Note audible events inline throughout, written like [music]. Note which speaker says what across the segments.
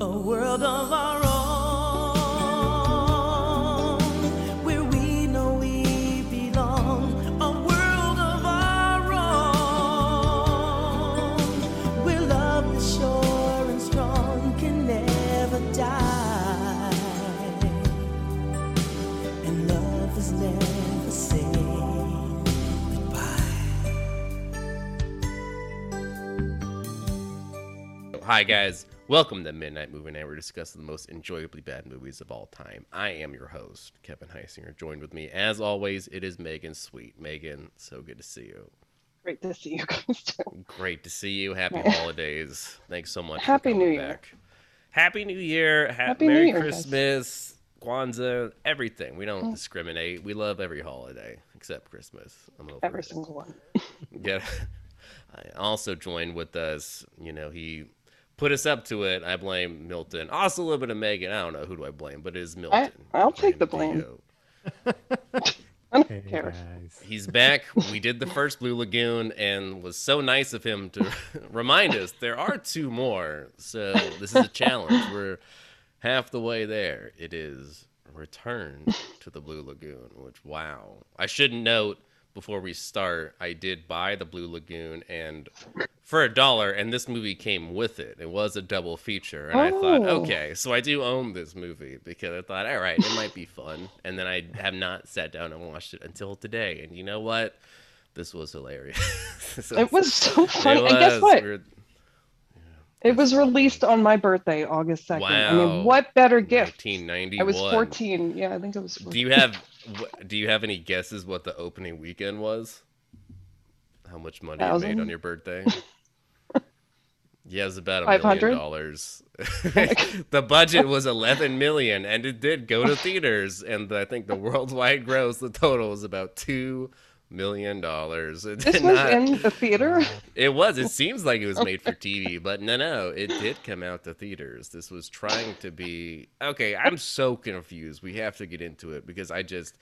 Speaker 1: a world of our own, where we know we belong, a world of our own, where love is sure and strong can never die, and love is never goodbye.
Speaker 2: Hi, guys. Welcome to Midnight Movie Night. We're discussing the most enjoyably bad movies of all time. I am your host, Kevin Heisinger. Joined with me, as always, it is Megan Sweet. Megan, so good to see you.
Speaker 3: Great to see you guys.
Speaker 2: Great to see you. Happy holidays. Thanks so much.
Speaker 3: Happy New Year.
Speaker 2: Back. Happy New Year. Ha-
Speaker 3: Happy New
Speaker 2: Merry
Speaker 3: Year, guys.
Speaker 2: Christmas. Kwanzaa, everything. We
Speaker 3: Mm.
Speaker 2: don't discriminate. We love every holiday except Christmas. I'm over
Speaker 3: Every
Speaker 2: it.
Speaker 3: single one. [laughs]
Speaker 2: Yeah. [laughs] I also joined with us. You know, he put us up to it. I blame Milton. Also a little bit of Megan. I don't know who do I blame, but it is Milton.
Speaker 3: I'll take the
Speaker 2: Blame
Speaker 3: blame. [laughs] I don't
Speaker 4: Hey
Speaker 3: care.
Speaker 4: guys.
Speaker 2: He's back. We did the first Blue Lagoon and was so nice of him to [laughs] remind us there are two more. So this is a challenge. We're half the way there. It is Return to the Blue Lagoon, which wow. I should note before we start, I did buy the Blue Lagoon and for a dollar and this movie came with it. It was a double feature and I thought,
Speaker 3: Oh.
Speaker 2: okay, so I do own this movie because I thought, all right, it might be fun. And then I have not sat down and watched it until today. And you know what? This was hilarious. [laughs]
Speaker 3: It was so [laughs] funny.
Speaker 2: It
Speaker 3: and guess what?
Speaker 2: We were-
Speaker 3: It was released on my birthday, August 2nd.
Speaker 2: Wow.
Speaker 3: I mean, what better gift?
Speaker 2: 1991.
Speaker 3: I was 14. Yeah, I think it was 14.
Speaker 2: Do you have Do you have any guesses what the opening weekend was? How much money you made on your birthday? [laughs] Yeah, it was about a million
Speaker 3: 500?
Speaker 2: dollars. [laughs] the budget was 11 million, and it did go to theaters. And I think the worldwide gross, the total was about two million dollars. [laughs] It
Speaker 3: This was
Speaker 2: not.
Speaker 3: in the theater. [laughs]
Speaker 2: It was. It seems like it was made for [laughs] TV, but no, no, it did come out to theaters. This was trying to be okay. I'm so confused. We have to get into it because I just.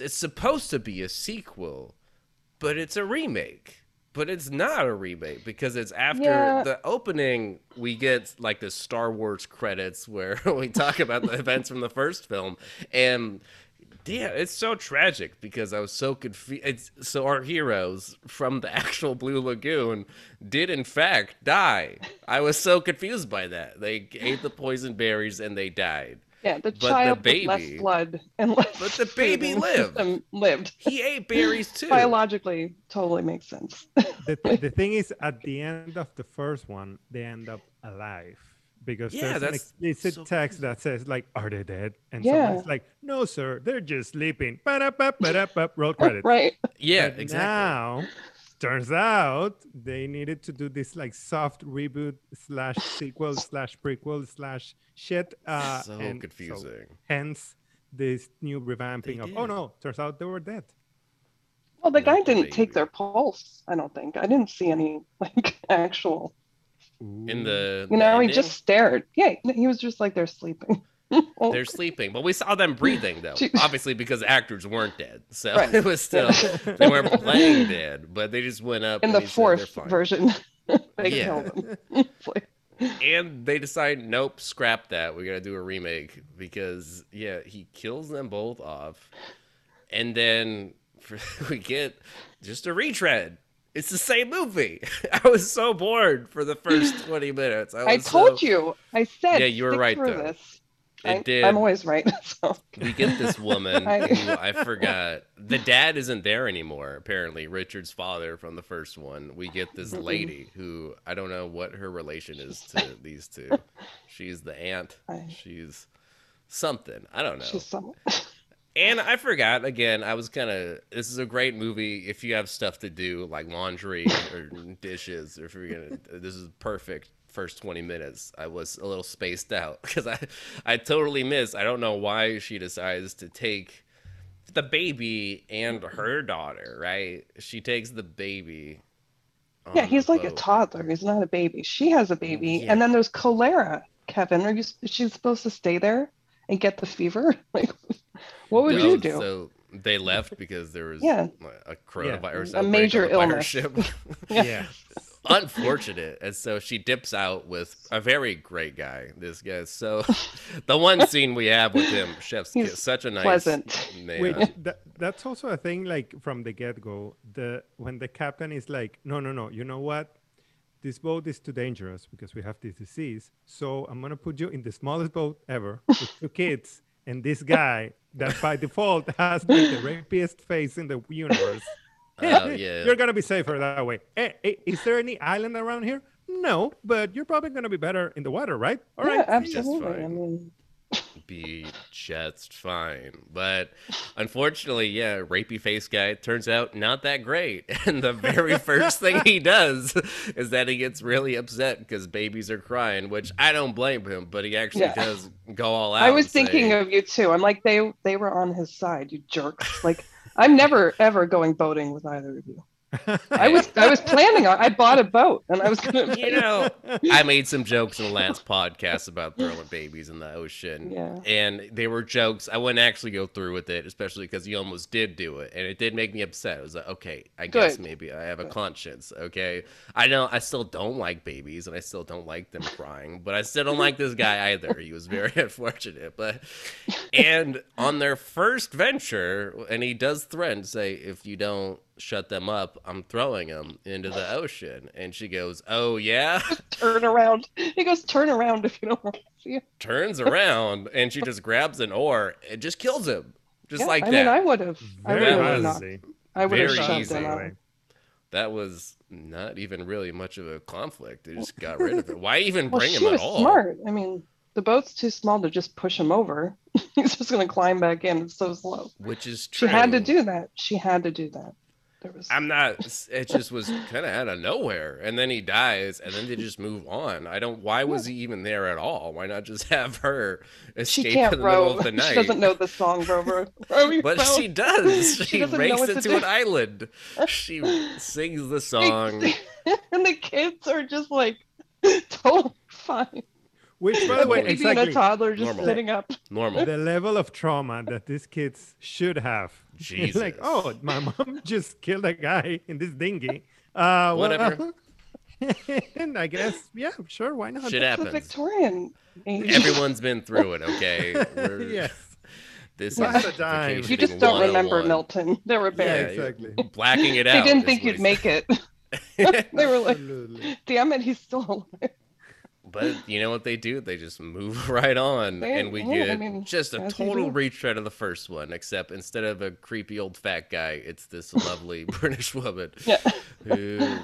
Speaker 2: It's supposed to be a sequel, but it's a remake. But it's not a remake because it's after
Speaker 3: Yeah.
Speaker 2: the opening. We get like the Star Wars credits where we talk about the events from the first film, and yeah, it's so tragic because I was so confused. So our heroes from the [laughs] actual Blue Lagoon did in fact die. I was so confused by that. They ate the poison berries and they died.
Speaker 3: Yeah, the
Speaker 2: the
Speaker 3: child with
Speaker 2: baby-
Speaker 3: less blood and less
Speaker 2: But the baby
Speaker 3: in the
Speaker 2: lived. [laughs]
Speaker 3: lived.
Speaker 2: He ate berries [laughs] too.
Speaker 3: Biologically, totally makes sense.
Speaker 4: The, the thing is, at the end of the first one, they end up alive because
Speaker 2: Yeah,
Speaker 4: there's an explicit
Speaker 2: so
Speaker 4: text that says like, "Are they dead?" And
Speaker 3: Yeah.
Speaker 4: someone's like, "No, sir, they're just sleeping." Ba-da-ba, ba-da-ba, Roll [laughs] credits.
Speaker 3: right.
Speaker 2: Yeah,
Speaker 4: But
Speaker 2: exactly.
Speaker 4: Now, turns out they needed to do this like soft reboot slash sequel [laughs] slash prequel slash shit. Uh,
Speaker 2: so
Speaker 4: and
Speaker 2: confusing.
Speaker 4: hence this new revamping of. Oh no! Turns out they were dead.
Speaker 3: Well, the guy didn't take their pulse. I don't think. I didn't see any [laughs] like actual.
Speaker 2: In the
Speaker 3: You know, he just stared. Yeah, he was just like they're sleeping. [laughs]
Speaker 2: They're sleeping, but we saw them breathing though. [laughs] Obviously, because actors weren't dead, so
Speaker 3: Right. [laughs]
Speaker 2: it was still they weren't playing dead, but they just went up
Speaker 3: in
Speaker 2: and
Speaker 3: the
Speaker 2: he said
Speaker 3: fourth version, they
Speaker 2: Yeah.
Speaker 3: killed him. It's like-
Speaker 2: and they decide nope scrap that we gotta do a remake because yeah he kills them both off and then we get just a retread it's the same movie [laughs] i was so bored for the first [gasps] 20 minutes i,
Speaker 3: I told
Speaker 2: so-
Speaker 3: you. I said.
Speaker 2: Yeah, you were right, though.
Speaker 3: This.
Speaker 2: It
Speaker 3: I,
Speaker 2: did.
Speaker 3: I'm always right. [laughs] So.
Speaker 2: we get this woman [laughs]
Speaker 3: I-
Speaker 2: who I forgot. The dad isn't there anymore, apparently. Richard's father from the first one. We get this lady who I don't know what her relation is to these two. She's the aunt.
Speaker 3: I-
Speaker 2: She's something. I don't know.
Speaker 3: She's some.
Speaker 2: And I forgot again. I was kind of. This is a great movie if you have stuff to do like laundry or [laughs] dishes. Or if you're gonna, this is perfect. First twenty minutes, I was a little spaced out [laughs] because I, I totally missed. I don't know why she decides to take the baby and her daughter. Right? She takes the baby.
Speaker 3: Yeah, he's
Speaker 2: the
Speaker 3: like a toddler. He's not a baby. She has a mm, baby,
Speaker 2: Yeah.
Speaker 3: and then there's cholera. Kevin, are you? she's supposed to stay there and get the fever? [laughs] Like, what would
Speaker 2: Oh,
Speaker 3: you um, do?
Speaker 2: So they left because there was
Speaker 3: Yeah.
Speaker 2: a coronavirus
Speaker 3: A major
Speaker 2: on the
Speaker 3: illness.
Speaker 2: ship.
Speaker 3: Yeah. [laughs] [laughs]
Speaker 4: Yeah.
Speaker 2: unfortunate. And so she dips out with a very great guy. This guy. So [laughs] the one scene we have with him, Chef's
Speaker 3: He's
Speaker 2: kiss, such a nice
Speaker 3: pleasant.
Speaker 2: man.
Speaker 4: Which that, that's also a thing like from the get-go the when the captain is like no no no you know what this boat is too dangerous because we have this disease so i'm going to put you in the smallest boat ever with two kids and this guy that by default has like, the rapiest face in the universe. [laughs]
Speaker 2: Oh, yeah. [laughs]
Speaker 4: you're going to be safer that way. Hey, hey, is there any island around here? No but you're probably going to be better in the water right? All
Speaker 3: yeah,
Speaker 4: right
Speaker 3: absolutely. I mean,
Speaker 2: be just fine. But unfortunately, yeah, rapey face guy turns out not that great. [laughs] And the very first thing he [laughs] does is that he gets really upset because babies are crying, which I don't blame him, but he actually
Speaker 3: Yeah.
Speaker 2: does go all out.
Speaker 3: I was
Speaker 2: and say,
Speaker 3: thinking of you too. I'm like they they were on his side, you jerks. Like I'm never ever going boating with either of you. I was I was planning on I bought a boat and I was gonna [laughs]
Speaker 2: you know, [laughs] I made some jokes in the last podcast about throwing babies in the ocean.
Speaker 3: Yeah.
Speaker 2: And they were jokes. I wouldn't actually go through with it, especially because he almost did do it. And it did make me upset. I was like, okay, I guess maybe I have a
Speaker 3: Good.
Speaker 2: conscience. Okay. I know I still don't like babies and I still don't like them crying, but I still don't [laughs] like this guy either. He was very unfortunate. But, and on their first venture, and he does threaten, say, if you don't shut them up, I'm throwing them into the ocean. And she goes, oh, yeah? [laughs]
Speaker 3: turn around. He goes, turn around if you don't want to see him.
Speaker 2: turns around and she just grabs an oar and just kills him. Just
Speaker 3: Yeah,
Speaker 2: like
Speaker 3: I
Speaker 2: that.
Speaker 3: mean I would have I would
Speaker 4: Very
Speaker 3: have not
Speaker 4: easy.
Speaker 3: I would have
Speaker 2: Very easy.
Speaker 3: him.
Speaker 4: Anyway.
Speaker 2: that was not even really much of a conflict. They just got rid of it. Why even
Speaker 3: Well,
Speaker 2: bring
Speaker 3: she
Speaker 2: him
Speaker 3: was
Speaker 2: at all?
Speaker 3: smart. I mean, the boat's too small to just push him over. [laughs] He's just gonna climb back in. It's so slow.
Speaker 2: Which is true.
Speaker 3: She had to do that. She had to do that. There was
Speaker 2: I'm not. It just was kind of out of nowhere, and then he dies, and then they just move on. I don't. Why was he even there at all? Why not just [laughs] have her
Speaker 3: she
Speaker 2: escape
Speaker 3: can't
Speaker 2: in the middle of the night? [laughs]
Speaker 3: She doesn't know the song your [laughs]
Speaker 2: But
Speaker 3: boat.
Speaker 2: she does.
Speaker 3: She
Speaker 2: She,
Speaker 3: doesn't know
Speaker 2: races
Speaker 3: to do.
Speaker 2: an island. She sings the song.
Speaker 3: and the kids are just like totally fine.
Speaker 4: which by the way
Speaker 3: Baby and
Speaker 4: exactly
Speaker 3: a toddler just
Speaker 2: Normal.
Speaker 3: sitting up.
Speaker 2: Normal.
Speaker 4: the level of trauma that these kids should have. It's like, oh, my mom [laughs] just killed a guy in this dinghy. Uh,
Speaker 2: Whatever.
Speaker 4: well, [laughs] and I guess, yeah, sure, why not?
Speaker 2: Shit
Speaker 3: It's the
Speaker 2: happens.
Speaker 3: Victorian age.
Speaker 2: Everyone's been through it, okay? [laughs] We're-
Speaker 4: yes.
Speaker 2: This
Speaker 4: Once
Speaker 2: is
Speaker 4: a time.
Speaker 3: you just don't remember Milton. There were
Speaker 4: Yeah, exactly.
Speaker 2: Blacking it out.
Speaker 3: They
Speaker 2: didn't
Speaker 3: think you'd make it. they were like,
Speaker 4: Absolutely.
Speaker 3: damn it, he's still alive.
Speaker 2: But you know what they do? They just move [laughs] right on,
Speaker 3: They-
Speaker 2: and we
Speaker 3: yeah, I
Speaker 2: get
Speaker 3: mean,
Speaker 2: just a total retread of the first one. Except instead of a creepy old fat guy, it's this lovely [laughs] British woman
Speaker 3: Yeah.
Speaker 2: who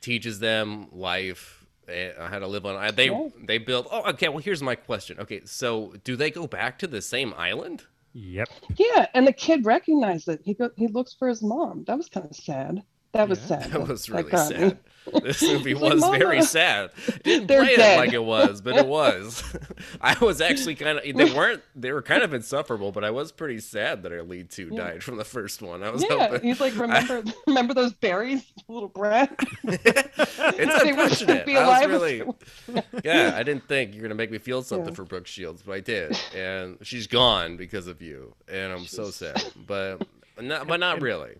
Speaker 2: teaches them life eh, how to live on. They
Speaker 3: Yeah.
Speaker 2: they build. Oh, okay. Well, here's my question. Okay, so do they go back to the same island?
Speaker 4: Yep.
Speaker 3: Yeah, and the kid recognized it. He go, he looks for his mom. That was kind of sad. That was
Speaker 4: Yeah.
Speaker 3: sad.
Speaker 2: That was really
Speaker 3: got me.
Speaker 2: sad. [laughs] This movie
Speaker 3: It's like,
Speaker 2: was very sad. Didn't play it like it was, but it was. [laughs] I was actually [laughs] kind of. They weren't. They were kind of insufferable, but I was pretty sad that our lead two
Speaker 3: Yeah.
Speaker 2: died from the first one. I was
Speaker 3: Yeah,
Speaker 2: hoping.
Speaker 3: he's like, remember, remember those berries, little brat.
Speaker 2: it's
Speaker 3: They
Speaker 2: unfortunate.
Speaker 3: be
Speaker 2: I was
Speaker 3: alive
Speaker 2: really. Yeah, I didn't think you're gonna make me feel something
Speaker 3: Yeah.
Speaker 2: for Brooke Shields, but I did, and she's gone because of you, and I'm so sad. But not, but not really.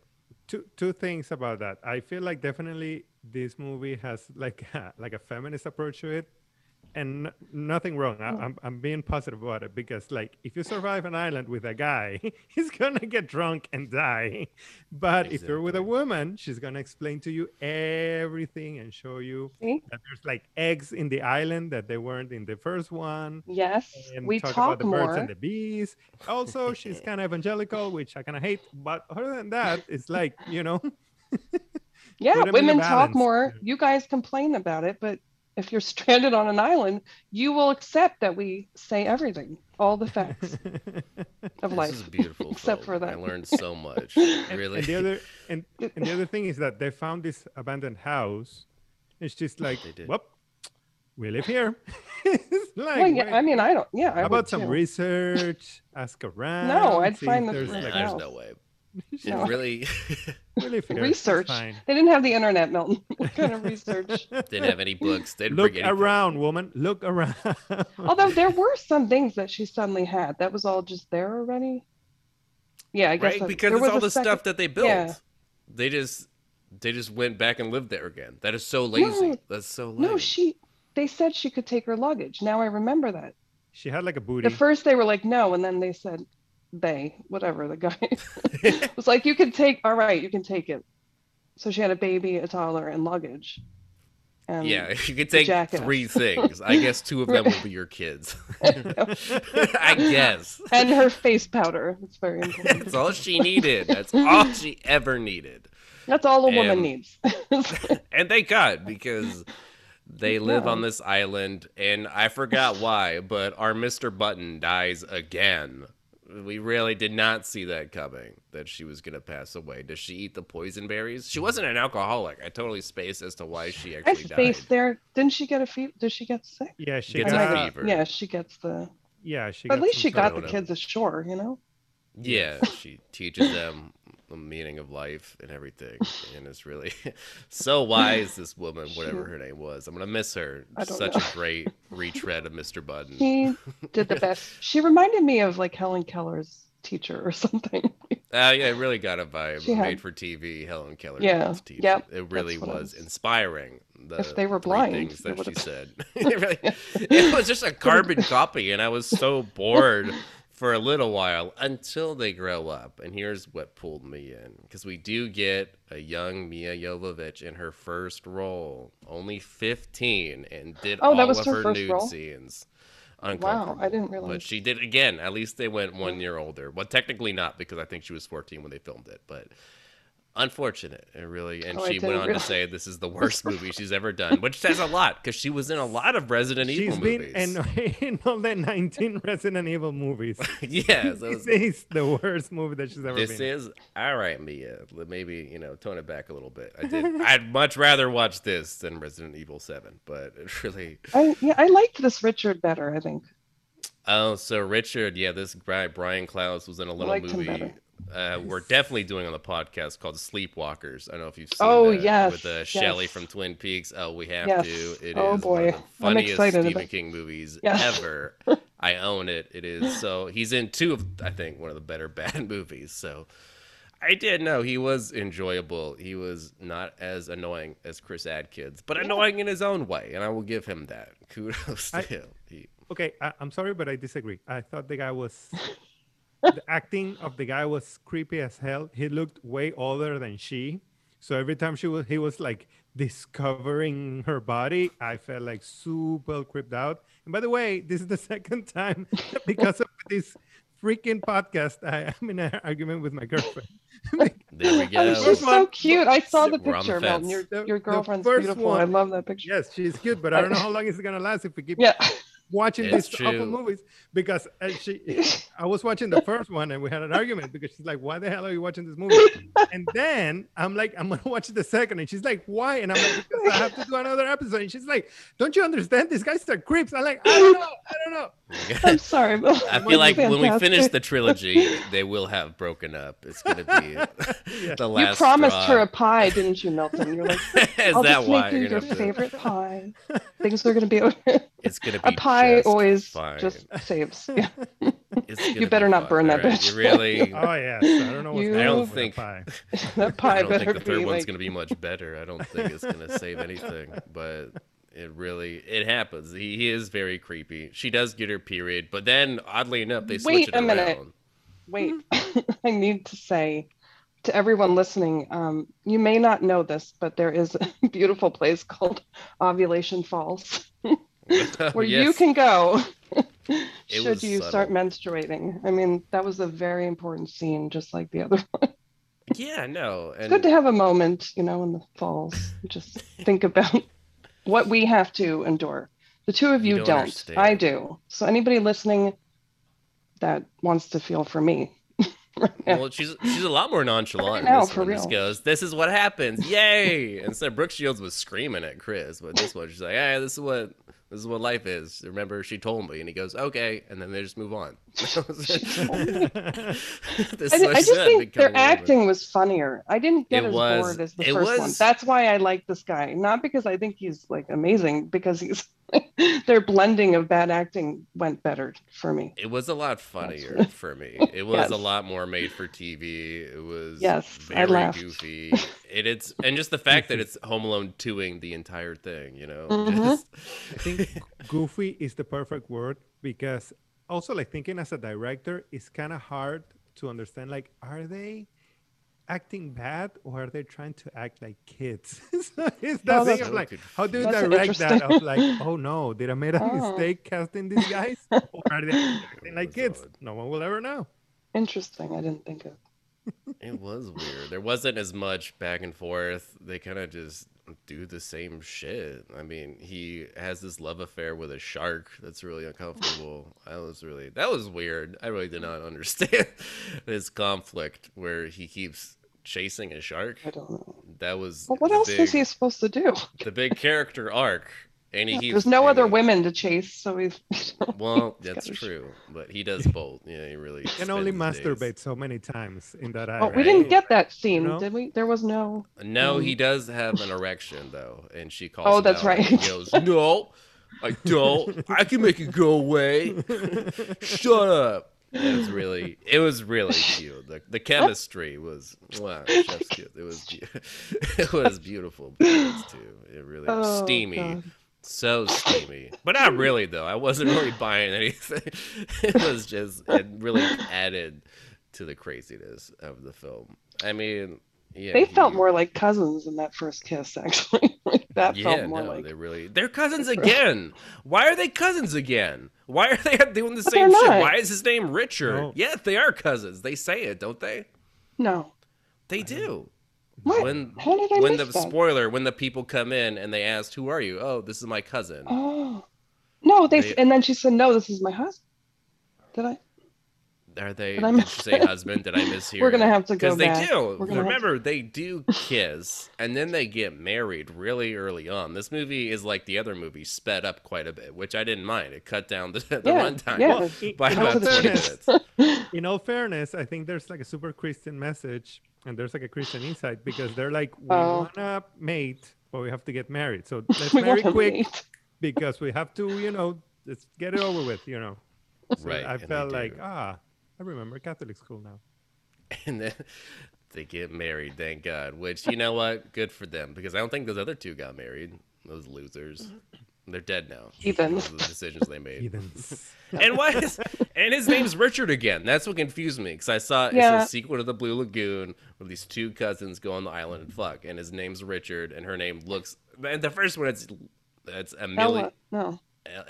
Speaker 4: Two two things about that. I feel like definitely this movie has like [laughs] a, like a feminist approach to it, and nothing wrong. I, oh. I'm I'm being positive about it because like if you survive an island with a guy, [laughs] he's gonna get drunk and die. [laughs] But if you're with a woman, she's gonna explain to you everything and show you
Speaker 3: See?
Speaker 4: that there's like eggs in the island that they weren't in the first one.
Speaker 3: Yes,
Speaker 4: And
Speaker 3: we
Speaker 4: talk,
Speaker 3: talk
Speaker 4: about the birds and the bees. Also, she's [laughs] kind of evangelical, which I kind of hate. But other than that, it's like you know,
Speaker 3: Yeah,
Speaker 4: put 'em in the
Speaker 3: women talk more. You guys complain about it, but if you're stranded on an island, you will accept that we say everything, all the facts [laughs] of
Speaker 2: This
Speaker 3: life.
Speaker 2: is beautiful. [laughs]
Speaker 3: Except
Speaker 2: folk.
Speaker 3: for that, I
Speaker 2: learned so [laughs] much. Really.
Speaker 4: and the other and, and the other thing is that they found this abandoned house. It's just like, whoop, we live here. like,
Speaker 3: Well, yeah, I mean, I don't. Yeah, I
Speaker 4: how
Speaker 3: would
Speaker 4: about some
Speaker 3: too.
Speaker 4: research? Ask around.
Speaker 3: No,
Speaker 4: I'd
Speaker 3: find the
Speaker 4: there's like
Speaker 2: there's no way. [laughs] It
Speaker 3: No.
Speaker 2: really [laughs]
Speaker 4: we live
Speaker 3: research. They didn't have the internet, Milton. [laughs] What kind of research?
Speaker 2: didn't have any books. They didn't
Speaker 4: Look
Speaker 2: bring anything.
Speaker 4: around, woman. Look around.
Speaker 3: Although there were some things that she suddenly had. That was all just there already. Yeah, I guess
Speaker 2: right?
Speaker 3: that-
Speaker 2: Because
Speaker 3: there
Speaker 2: it's
Speaker 3: was
Speaker 2: all the
Speaker 3: second-
Speaker 2: stuff that they built.
Speaker 3: yeah.
Speaker 2: They just They just went back and lived there again. That is so lazy.
Speaker 3: No.
Speaker 2: That's so lame.
Speaker 3: No, she. They said she could take her luggage. Now I remember that.
Speaker 4: She had like a booty.
Speaker 3: At first they were like no, and then they said they, whatever the guy [laughs] [laughs] was like, you can take. All right, you can take it. So she had a baby, a toddler, and luggage. And
Speaker 2: yeah, [laughs] you could take three things. I guess two of them will be your kids. I guess.
Speaker 3: and her face powder. It's very important.
Speaker 2: That's all she needed. That's all she ever needed.
Speaker 3: That's all a woman needs.
Speaker 2: And thank God because they live
Speaker 3: Yeah.
Speaker 2: on this island and I forgot why, but our Mr. Button dies again. We really did not see that coming that she was going to pass away. Does she eat the poison berries? She wasn't an alcoholic. I totally spaced as to why she
Speaker 3: I
Speaker 2: actually died.
Speaker 3: spaced there. Didn't she get a fever? Did she get sick?
Speaker 4: yeah, she
Speaker 2: Gets
Speaker 3: I
Speaker 2: a
Speaker 4: got,
Speaker 3: have-
Speaker 2: fever.
Speaker 3: Yeah, she gets the.
Speaker 4: yeah, she
Speaker 3: But at
Speaker 4: got
Speaker 3: least she got the kids ashore. You know.
Speaker 2: Yeah, she teaches them the meaning of life and everything. And it's really [laughs] so wise, this woman, whatever her name was. I'm going to miss her. Such
Speaker 3: know.
Speaker 2: a great [laughs] retread of Mr. Button.
Speaker 3: He did the best. She reminded me of like Helen Keller's teacher or [laughs] something.
Speaker 2: Uh, yeah, it really got a vibe.
Speaker 3: She had-
Speaker 2: Made for TV, Helen Keller.
Speaker 3: Yeah,
Speaker 2: teacher.
Speaker 3: yep,
Speaker 2: It really
Speaker 3: it
Speaker 2: was
Speaker 3: was.
Speaker 2: inspiring. The
Speaker 3: If they were blind,
Speaker 2: things that she said. it, really, it was just a carbon copy, and I was so bored for a little while until they grow up. And here's what pulled me in because we do get a young Mia Jovovich in her first role, only 15, and did
Speaker 3: Oh, that
Speaker 2: all
Speaker 3: was
Speaker 2: of
Speaker 3: her
Speaker 2: her
Speaker 3: first
Speaker 2: nude
Speaker 3: role?
Speaker 2: scenes.
Speaker 3: Wow, I didn't
Speaker 2: really
Speaker 3: But
Speaker 2: she did again. At least they went one year older. Well, technically not because I think she was 14 when they filmed it. But unfortunate, it really. And
Speaker 3: Oh,
Speaker 2: she went
Speaker 3: didn't
Speaker 2: on to say this is the [laughs] worst movie she's ever done, which says a lot because she was in a lot of Resident
Speaker 4: She's
Speaker 2: Evil
Speaker 4: been
Speaker 2: movies.
Speaker 4: in, [laughs] in all the 19 [laughs] Resident Evil movies.
Speaker 2: yeah, so
Speaker 4: this
Speaker 2: it's-
Speaker 4: is the worst movie that she's ever
Speaker 2: this
Speaker 4: been. in.
Speaker 2: is all right, Mia. Maybe you know, tone it back a little bit. I did. I'd much rather watch this than Resident Evil Seven, but it really.
Speaker 3: I yeah, I liked this Richard better. I think.
Speaker 2: Oh, so Richard, yeah, this guy Brian Krause was in a little
Speaker 3: liked him
Speaker 2: movie.
Speaker 3: Better.
Speaker 2: Uh, we're definitely doing on the podcast called Sleepwalkers. I don't know if you've seen
Speaker 3: Oh,
Speaker 2: that
Speaker 3: yes,
Speaker 2: with uh, Shelley
Speaker 3: yes.
Speaker 2: from Twin Peaks. Oh, we have
Speaker 3: Yes.
Speaker 2: to. It is
Speaker 3: Oh,
Speaker 2: one
Speaker 3: boy.
Speaker 2: of the funniest
Speaker 3: excited
Speaker 2: Stephen
Speaker 3: about-
Speaker 2: King movies
Speaker 3: Yes.
Speaker 2: ever. [laughs] I own it. It is so. He's in two of I think one of the better [laughs] bad movies. So. I did know he was enjoyable. He was not as annoying as Chris Atkins, but annoying in his own way, and I will give him that. [laughs] Kudos to
Speaker 4: I-
Speaker 2: him. He,
Speaker 4: Okay, I, I'm sorry, but I disagree. I thought the guy was. The acting of the guy was creepy as hell. He looked way older than she. So every time she was, he was like discovering her body. I felt like super creeped out. And by the way, this is the [laughs] second time because of this freaking podcast. I am in an argument with my girlfriend. [laughs]
Speaker 2: there we
Speaker 3: Oh,
Speaker 2: go.
Speaker 3: she's so
Speaker 4: one-
Speaker 3: cute. I saw the
Speaker 2: We're the
Speaker 3: picture, Milton.
Speaker 2: fence.
Speaker 3: Your,
Speaker 4: The-
Speaker 3: your girlfriend's
Speaker 4: first
Speaker 3: beautiful. I love that picture.
Speaker 4: yes, she's cute, but I don't know how long it's gonna last if we keep
Speaker 3: Yeah.
Speaker 4: Watching
Speaker 2: It's
Speaker 4: these [laughs] awful movies because uh, she [laughs] I was watching the first one and we had an argument because she's like, Why the hell are you watching this movie? And then I'm like, I'm gonna watch the second, and she's like, Why? And I'm like, [laughs] Because I have to do another episode. And she's like, Don't you understand? These guys are creeps. I'm like, I don't know, I don't know.
Speaker 3: I'm sorry, Bill.
Speaker 2: I feel like when we finish the trilogy, they will have broken up. It's gonna be the last.
Speaker 3: You promised
Speaker 2: straw.
Speaker 3: her a pie, didn't you, Milton? You're like,
Speaker 2: Is
Speaker 3: I'll
Speaker 2: that
Speaker 3: just
Speaker 2: why
Speaker 3: make you your
Speaker 2: gonna
Speaker 3: favorite pie. Things are gonna be okay.
Speaker 2: It's gonna be
Speaker 3: A pie
Speaker 2: just
Speaker 3: always
Speaker 2: fine.
Speaker 3: just saves. Yeah. [laughs] [laughs] You better
Speaker 2: be
Speaker 3: not
Speaker 2: fine.
Speaker 3: burn that
Speaker 2: All right,
Speaker 3: bitch.
Speaker 2: You really. [laughs]
Speaker 4: Oh yes. I don't know what's
Speaker 3: You- I don't
Speaker 4: with the
Speaker 2: think-
Speaker 4: pie.
Speaker 3: That
Speaker 2: I don't
Speaker 3: better
Speaker 2: think the third
Speaker 3: be
Speaker 2: one's
Speaker 3: like.
Speaker 2: gonna be much better. I don't think it's gonna save anything, but it really it happens. He, he is very creepy. She does get her period, but then oddly enough, they switch
Speaker 3: Wait
Speaker 2: it
Speaker 3: a
Speaker 2: around.
Speaker 3: minute. Wait, I need to say to everyone listening, um, you may not know this, but there is a beautiful place called Ovulation Falls [laughs] where you can go [laughs] should you start menstruating. I mean, that was a very important scene, just like the other [laughs] one.
Speaker 2: Yeah, no,
Speaker 3: It's good to have a moment, you know, in the falls. Just think about what we have to endure. The two of
Speaker 2: You
Speaker 3: you,
Speaker 2: don't
Speaker 3: don't. I do. So anybody listening that wants to feel for me. right.
Speaker 2: Well, she's she's a lot more nonchalant.
Speaker 3: Right now,
Speaker 2: this
Speaker 3: for
Speaker 2: one. This
Speaker 3: real.
Speaker 2: goes, this is what happens, yay! Instead, Brooke Shields was screaming at Chris, but this one she's like, hey, this is what this is what life is. Remember, she told me, and he goes, okay, and then they just move on. [laughs] [laughs] This
Speaker 3: I,
Speaker 2: is
Speaker 3: di-
Speaker 2: what
Speaker 3: I just think their
Speaker 2: a woman.
Speaker 3: acting was funnier. I didn't get
Speaker 2: It
Speaker 3: as
Speaker 2: was-
Speaker 3: bored as the
Speaker 2: it
Speaker 3: first one. That's why I like this guy. Not because I think he's like amazing, because he's [laughs] their blending of bad acting went better for me.
Speaker 2: It was a lot funnier for me. [laughs] It was a lot more made for TV. It was
Speaker 3: Yes, I
Speaker 2: very
Speaker 3: laughed.
Speaker 2: goofy. It, it's and just the fact that [laughs] it's Home Alone 2ing the entire thing, you know.
Speaker 3: Mhm.
Speaker 2: Just-
Speaker 4: I think goofy is the perfect word because also like thinking as a director, it's kind of hard to understand. Like, are they acting bad or are they trying to act like kids? so [laughs] it's the
Speaker 3: Oh,
Speaker 4: thing of like, how do you direct that? Of like, oh no, did I made a
Speaker 3: Oh.
Speaker 4: mistake casting these guys? or are they acting [laughs] like kids?
Speaker 2: odd.
Speaker 4: No one will ever know.
Speaker 3: Interesting. I didn't think of. [laughs]
Speaker 2: It was weird. There wasn't as much back and forth. They kind of just do the same shit. I mean, he has this love affair with a shark that's really uncomfortable. That was really that was weird. I really did not understand this conflict where he keeps chasing a shark.
Speaker 3: I don't know.
Speaker 2: That was
Speaker 3: Well, what else
Speaker 2: big,
Speaker 3: was he supposed to do? [laughs]
Speaker 2: the big character arc. And he keeps
Speaker 3: There's no other women to chase, so he's. [laughs]
Speaker 2: Well,
Speaker 3: he's
Speaker 2: that's
Speaker 3: gotta sh-
Speaker 2: true, but he does both. Yeah, he really
Speaker 4: Can only
Speaker 2: spends his days-
Speaker 4: masturbate so many times in that eye.
Speaker 3: Oh, we didn't get that scene,
Speaker 4: No?
Speaker 3: did we? There was no.
Speaker 2: No, he mm. does have an erection though, and she calls.
Speaker 3: Oh, that's
Speaker 2: out, and
Speaker 3: right.
Speaker 2: He goes, "No, I don't. I can make it go away. [laughs] Shut up." It was really, it was really cute. The, the chemistry was wow, chef's kiss. It was, [laughs] it was beautiful too. It really
Speaker 3: Oh,
Speaker 2: steamy,
Speaker 3: God.
Speaker 2: so steamy, but not really though. I wasn't really buying anything. [laughs] It was just it really added to the craziness of the film. I mean, yeah,
Speaker 3: They felt more like cousins in that first kiss, actually. [laughs] like that
Speaker 2: yeah,
Speaker 3: felt more
Speaker 2: no,
Speaker 3: like.
Speaker 2: they really they're cousins again. Why are they cousins again? Why are they [laughs] doing the
Speaker 3: But
Speaker 2: same
Speaker 3: they're
Speaker 2: shit? Why is his name Richard?
Speaker 4: No.
Speaker 2: Yes, they are cousins. They say it, don't they?
Speaker 3: No.
Speaker 2: They do.
Speaker 3: What?
Speaker 2: When
Speaker 3: How did I
Speaker 2: when the
Speaker 3: that?
Speaker 2: spoiler, when the people come in and they asked, "Who are you?" Oh, this is my cousin.
Speaker 3: Oh. No, they,
Speaker 2: They-
Speaker 3: and then she said, "No, this is my husband." Did I?
Speaker 2: Are they?
Speaker 3: Did I
Speaker 2: Did you
Speaker 3: miss
Speaker 2: say husband? Did I mishear? [laughs]
Speaker 3: We're gonna have to go
Speaker 2: because they do.
Speaker 3: We're gonna
Speaker 2: Remember, they do kiss, and then they get married really early on. This movie is like the other movie, sped up quite a bit, which I didn't mind. It cut down the, [laughs] the
Speaker 3: Yeah,
Speaker 2: runtime
Speaker 3: yeah.
Speaker 4: Well, i- [laughs]
Speaker 2: by
Speaker 4: in
Speaker 2: about
Speaker 4: all
Speaker 2: twenty
Speaker 4: fairness-
Speaker 2: minutes.
Speaker 4: in all fairness, I think there's like a super Christian message and there's like a Christian insight because they're like, we
Speaker 3: Oh.
Speaker 4: wanna mate, but we have to get married. So let's marry quick
Speaker 3: meet.
Speaker 4: because we have to, you know, let's get it over with, you know. So
Speaker 2: Right,
Speaker 4: I felt like, ah, I remember Catholic school now. [laughs]
Speaker 2: and then they get married. Thank God. Which you know what? Good for them because I don't think those other two got married. Those losers. They're dead now.
Speaker 3: Heathens.
Speaker 2: The decisions they made.
Speaker 4: Heathens. [laughs]
Speaker 2: And why is and his name's Richard again? That's what confused me because I saw it's a sequel to the Blue Lagoon where these two cousins go on the island and fuck, and his name's Richard, and her name looks. And the first one it's it's Amelia,
Speaker 3: Ella, no.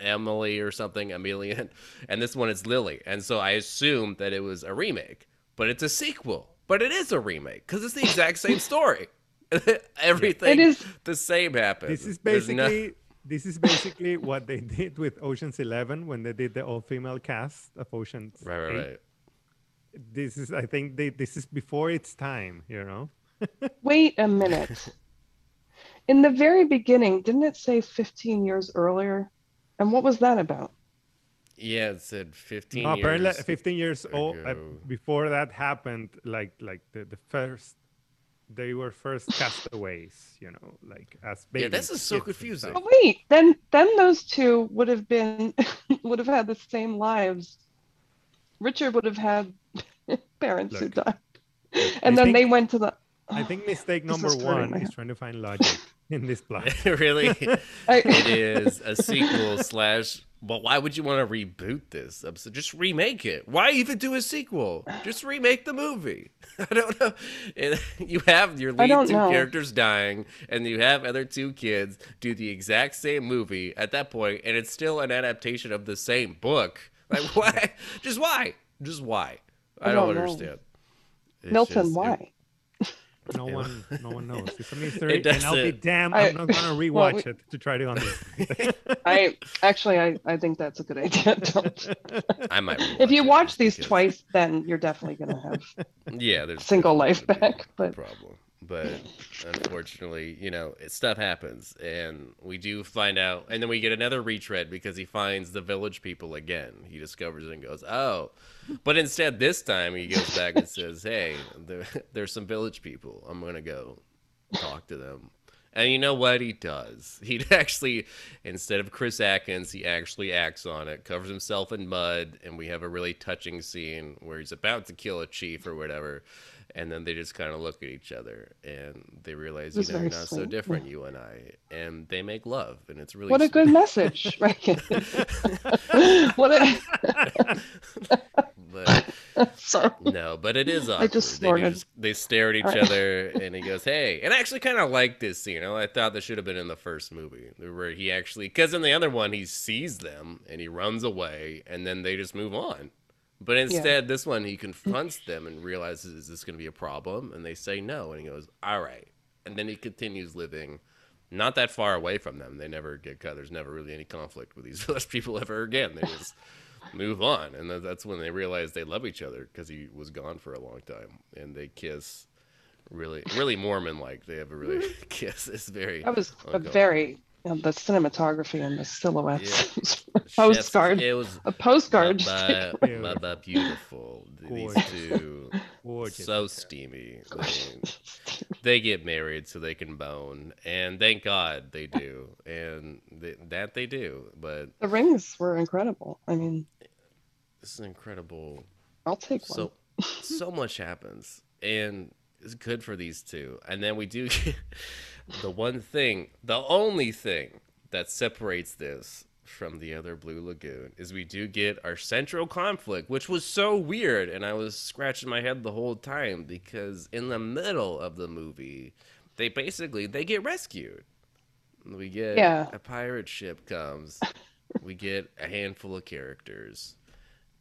Speaker 2: Emily or something, Amelia, [laughs] and this one is Lily, and so I assumed that it was a remake, but it's a sequel. But it is a remake because it's the exact same story. [laughs] Everything
Speaker 3: It is-
Speaker 2: the same happens.
Speaker 4: This is
Speaker 2: There's no-
Speaker 4: basically this is basically what they [laughs] did with Ocean's Eleven when they did the all female cast of Ocean's.
Speaker 2: right, right,
Speaker 4: 8.
Speaker 2: right.
Speaker 4: This is I think they this is before its time, you know.
Speaker 3: Wait a minute. In the very beginning, didn't it say 15 years earlier? And what was that about?
Speaker 2: Yeah, it said 15
Speaker 4: No, apparently
Speaker 2: years.
Speaker 4: 15 years old uh, before that happened like like the, the first they were first castaways you know like as babies
Speaker 2: Yeah, this is so confusing.
Speaker 3: Oh, wait, then then those two would have been [laughs] would have had the same lives. Richard would have had [laughs] parents who
Speaker 4: Look,
Speaker 3: died,
Speaker 4: I
Speaker 3: and then they went to the.
Speaker 4: I think [sighs] mistake number one is trying to find logic [laughs] in this plot [laughs]
Speaker 2: really? [laughs]
Speaker 3: I,
Speaker 2: it is a sequel slash. But why would you want to reboot this episode? Just remake it. Why even do a sequel? Just remake the movie. I don't know. And you have your lead two
Speaker 3: know.
Speaker 2: characters dying, and you have other two kids do the exact same movie at that point, and it's still an adaptation of the same book. Like why? Just why? Just why? I,
Speaker 3: I
Speaker 2: don't,
Speaker 3: don't
Speaker 2: understand.
Speaker 3: Milton,
Speaker 2: just- it-
Speaker 3: why?
Speaker 4: No one [laughs] no one knows it's a mystery
Speaker 2: It
Speaker 4: and i'll be
Speaker 2: doesn't-
Speaker 4: damned
Speaker 3: I-
Speaker 4: i'm not gonna [laughs] rewatch
Speaker 3: well, we-
Speaker 4: it to try to understand [laughs]
Speaker 3: I actually I, I think that's a good idea. Don't.
Speaker 2: I might.
Speaker 3: If you watch these
Speaker 2: because-
Speaker 3: twice, then you're definitely gonna have
Speaker 2: yeah, there's
Speaker 3: single life back.
Speaker 2: a
Speaker 3: But
Speaker 2: problem. But unfortunately, you know, stuff happens, and we do find out, and then we get another retread because he finds the village people again. He discovers it and goes, "Oh," but instead this time he goes back and [laughs] says, "Hey, there, there's some village people. I'm gonna go talk to them." And you know what he does? He [laughs] actually, instead of Chris Atkins, he actually acts on it, covers himself in mud, and we have a really touching scene where he's about to kill a chief or whatever. And then they just kind of look at each other and they realize, you know, you're not so
Speaker 3: sweet,
Speaker 2: different, you and I. And they make love, and it's really
Speaker 3: What a
Speaker 2: sweet.
Speaker 3: good message, [laughs] right? [laughs] what a
Speaker 2: But [laughs]
Speaker 3: sorry.
Speaker 2: No, but it is awkward.
Speaker 3: I just
Speaker 2: they, just, they stare at each
Speaker 3: right.
Speaker 2: other, and he goes, "Hey!" And I actually kind of like this scene. You know, I thought this should have been in the first movie, where he actually, because in the other one he sees them and he runs away, and then they just move on. But instead, this one he confronts them and realizes, "Is this going to be a problem?" And they say no, and he goes, "All right," and then he continues living. Not that far away from them. They never get cut. There's never really any conflict with these [laughs] village people ever again. They just [laughs] move on and that's when they realize they love each other because he was gone for a long time and they kiss really really mormon like they have a really [laughs] kiss it's very
Speaker 3: That was a very you know, the cinematography and the silhouettes. [laughs]
Speaker 2: Chef's-
Speaker 3: postcard.
Speaker 2: it was
Speaker 3: a postcard.
Speaker 2: Baba,
Speaker 4: Yeah.
Speaker 2: Baba beautiful these two
Speaker 4: Gorgeous.
Speaker 2: so steamy they, they get married so they can bone and thank god they do and th- that they do but
Speaker 3: the rings were incredible. I mean,
Speaker 2: this is incredible
Speaker 3: I'll take one.
Speaker 2: so so much happens and it's good for these two and then we do get [laughs] the one thing the only thing that separates this from the other blue lagoon is we do get our central conflict which was so weird and i was scratching my head the whole time because in the middle of the movie they basically they get rescued we get
Speaker 3: Yeah.
Speaker 2: a pirate ship comes [laughs] we get a handful of characters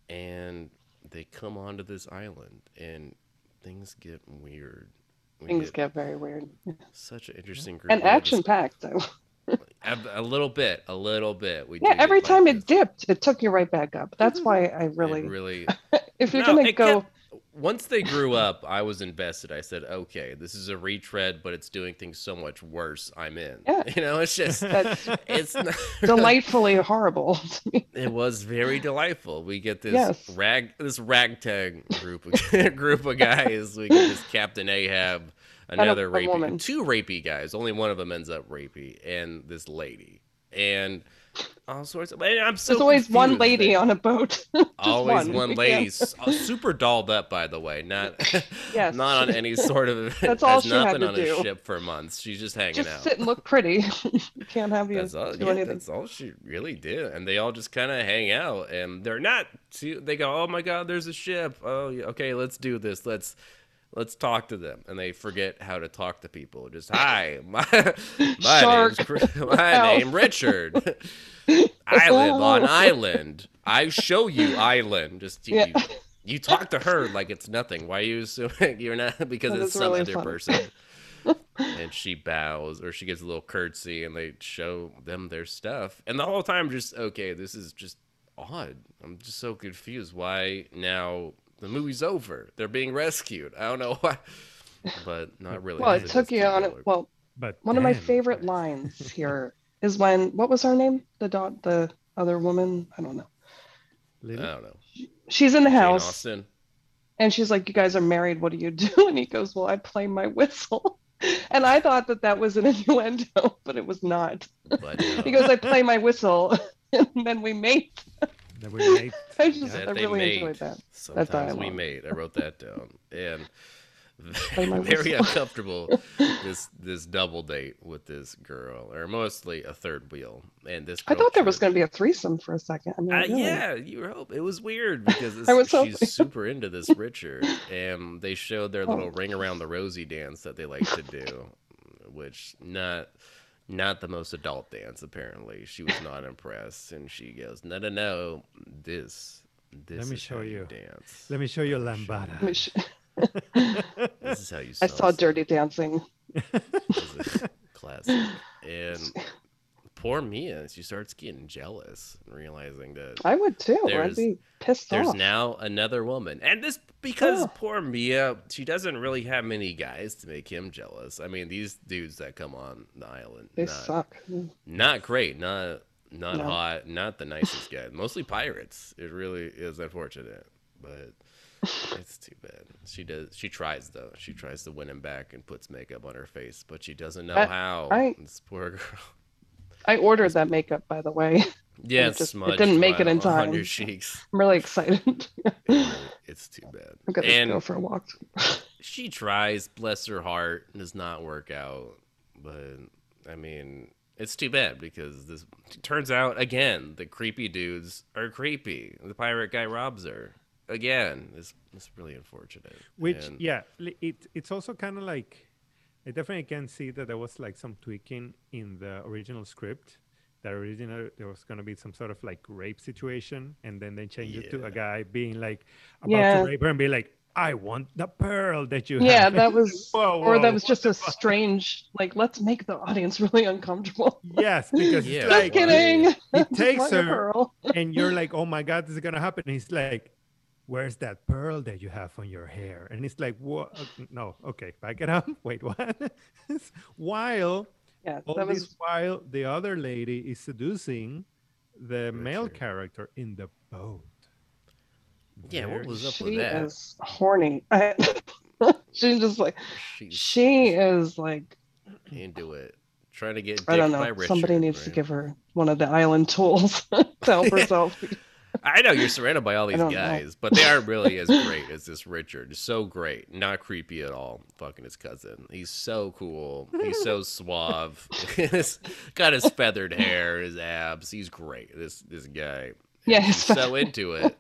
Speaker 2: and they come onto this island and things get weird we
Speaker 3: Things
Speaker 2: get
Speaker 3: get very weird.
Speaker 2: such an interesting group
Speaker 3: and action
Speaker 2: this-
Speaker 3: packed.
Speaker 2: a, a little bit a little bit. We
Speaker 3: Yeah, every time it dipped, it took you right back up. That's mm-hmm. why I really,
Speaker 2: It really [laughs]
Speaker 3: if you're
Speaker 2: No,
Speaker 3: gonna go,
Speaker 2: kept- once they grew up i was invested i said okay this is a retread but it's doing things so much worse i'm in
Speaker 3: Yeah. [laughs]
Speaker 2: you know it's just
Speaker 3: that's
Speaker 2: it's [laughs]
Speaker 3: delightfully horrible. [laughs]
Speaker 2: it was very delightful we get this
Speaker 3: Yes.
Speaker 2: rag this ragtag group of, group of guys we get this captain ahab another rapey
Speaker 3: woman.
Speaker 2: two rapey guys only one of them ends up rapey and this lady and all sorts of i'm so
Speaker 3: There's always one lady on a boat. [laughs]
Speaker 2: Always one, [laughs]
Speaker 3: Yeah.
Speaker 2: lady s- uh, super dolled up by the way not [laughs]
Speaker 3: Yes.
Speaker 2: not on any sort of
Speaker 3: That's all she
Speaker 2: not
Speaker 3: had
Speaker 2: been
Speaker 3: to
Speaker 2: on
Speaker 3: do.
Speaker 2: a ship for months she's just hanging
Speaker 3: Just
Speaker 2: out
Speaker 3: sit and look pretty. you can't have you
Speaker 2: that's all,
Speaker 3: do
Speaker 2: yeah,
Speaker 3: anything.
Speaker 2: that's all she really did and they all just kind of hang out and they're not too they go oh my god there's a ship oh okay let's do this let's let's talk to them. And they forget how to talk to people. Just hi [laughs] my, my
Speaker 3: Shark.
Speaker 2: name's [laughs] my name richard. [laughs] I live on island. I show you island. Just you,
Speaker 3: Yeah.
Speaker 2: you, you talk to her like it's nothing. Why are you assuming you're not because
Speaker 3: That
Speaker 2: it's some
Speaker 3: really
Speaker 2: other
Speaker 3: funny.
Speaker 2: person. And she bows or she gives a little curtsy and they show them their stuff. And the whole time just okay this is just odd. I'm just so confused. Why now the movie's over they're being rescued i don't know why but not really
Speaker 3: Well, it took you on it. Well,
Speaker 4: But
Speaker 3: one of my favorite
Speaker 4: Chris. [laughs]
Speaker 3: lines here is when what was her name? The dot, the other woman. I don't know.
Speaker 2: i don't know
Speaker 3: She's in the
Speaker 2: Jane
Speaker 3: house
Speaker 2: austen
Speaker 3: and she's like, "You guys are married. What do you do?" [laughs] And he goes, "Well, I play my whistle." [laughs] And I thought that that was an innuendo, but it was not.
Speaker 2: but
Speaker 3: He goes, "I play my whistle," and then we mate.
Speaker 4: That we made. [laughs]
Speaker 3: I just,
Speaker 2: that
Speaker 3: I
Speaker 2: they
Speaker 3: really
Speaker 2: made.
Speaker 3: enjoyed that.
Speaker 2: Sometimes we made. I wrote that down. And [laughs]
Speaker 3: Play my [laughs]
Speaker 2: very uncomfortable this this double date with this girl, or mostly a third wheel. And this.
Speaker 3: I thought there was going to be a threesome for a second. I mean,
Speaker 2: Uh,
Speaker 3: really.
Speaker 2: yeah, you were hoping it was weird because this,
Speaker 3: I was hoping.
Speaker 2: she's super into this Richard, and they showed their little
Speaker 3: Oh.
Speaker 2: ring around the rosy dance that they like to do, which not not the most adult dance. Apparently, she was not impressed, and she goes, "No, no, no, this." This let
Speaker 4: me
Speaker 2: is
Speaker 4: show
Speaker 2: how
Speaker 4: you.
Speaker 2: dance.
Speaker 4: Let me show you Lambada.
Speaker 3: I sh- [laughs]
Speaker 2: This is how you. [laughs]
Speaker 3: I saw. Dirty Dancing.
Speaker 2: Classic. And [laughs] poor Mia, she starts getting jealous and realizing that
Speaker 3: I would too.
Speaker 2: There's-
Speaker 3: I'd be pissed
Speaker 2: there's
Speaker 3: off.
Speaker 2: now another woman. And this because
Speaker 3: Oh.
Speaker 2: poor Mia, she doesn't really have many guys to make him jealous. I mean, these dudes that come on the island,
Speaker 3: They
Speaker 2: not,
Speaker 3: suck.
Speaker 2: not great, not not
Speaker 3: No.
Speaker 2: hot, not the nicest guy. Mostly pirates. It really is unfortunate, but [laughs] It's too bad. She does. She tries though. She tries to win him back and puts makeup on her face, but she doesn't know
Speaker 3: I-
Speaker 2: how.
Speaker 3: I-
Speaker 2: this poor girl.
Speaker 3: I ordered that makeup, by the way. [laughs]
Speaker 2: Yeah,
Speaker 3: It
Speaker 2: it's
Speaker 3: just- it didn't make it
Speaker 2: on-
Speaker 3: in
Speaker 2: on your
Speaker 3: time.
Speaker 2: cheeks. [laughs]
Speaker 3: I'm really excited.
Speaker 2: It [laughs] it's too bad.
Speaker 3: I'm gonna
Speaker 2: and
Speaker 3: go for a walk.
Speaker 2: she tries, bless her heart, does not work out. But I mean, it's too bad because this turns out again the creepy dudes are creepy. The pirate guy robs her again. It's it's really unfortunate.
Speaker 4: Which
Speaker 2: And-
Speaker 4: yeah, it it's also kind of like I definitely can see that there was like some tweaking in the original script. That original there was gonna be some sort of like rape situation, and then they changed it to a guy being like about
Speaker 3: Yeah.
Speaker 4: to rape her and be like, "I want the pearl that you have.
Speaker 3: Yeah,
Speaker 4: have."
Speaker 3: that was, [laughs]
Speaker 4: Whoa,
Speaker 3: or that was just a
Speaker 4: fuck?
Speaker 3: strange, like, let's make the audience [laughs] really uncomfortable.
Speaker 4: yes, because
Speaker 2: Yeah,
Speaker 4: it's
Speaker 3: Just
Speaker 4: like
Speaker 3: kidding.
Speaker 4: he takes [laughs] her and you're like, oh my god, this is gonna happen. And he's like, where's that pearl that you have on your hair? And it's like, what? Uh, no, okay, back it up. [laughs] Wait, what? [laughs] while
Speaker 3: Yeah,
Speaker 4: all
Speaker 3: that
Speaker 4: this while the other lady is seducing the male character in the boat.
Speaker 2: Yeah, what was up
Speaker 3: she
Speaker 2: with that?
Speaker 3: is horny. [laughs] I, she's just like
Speaker 2: She's
Speaker 3: she is like
Speaker 2: into it, trying to get.
Speaker 3: I don't
Speaker 2: dicked by
Speaker 3: know.
Speaker 2: Richard,
Speaker 3: Somebody needs to give her one of the island tools to help herself.
Speaker 2: I know you're surrounded by all these
Speaker 3: don't know.
Speaker 2: guys, but they aren't really as great as this Richard. So great, not creepy at all. Fucking his cousin. He's so cool. He's so [laughs] suave. [laughs] He's got his feathered hair, his abs. He's great. This this guy.
Speaker 3: Yeah, his
Speaker 2: so into it.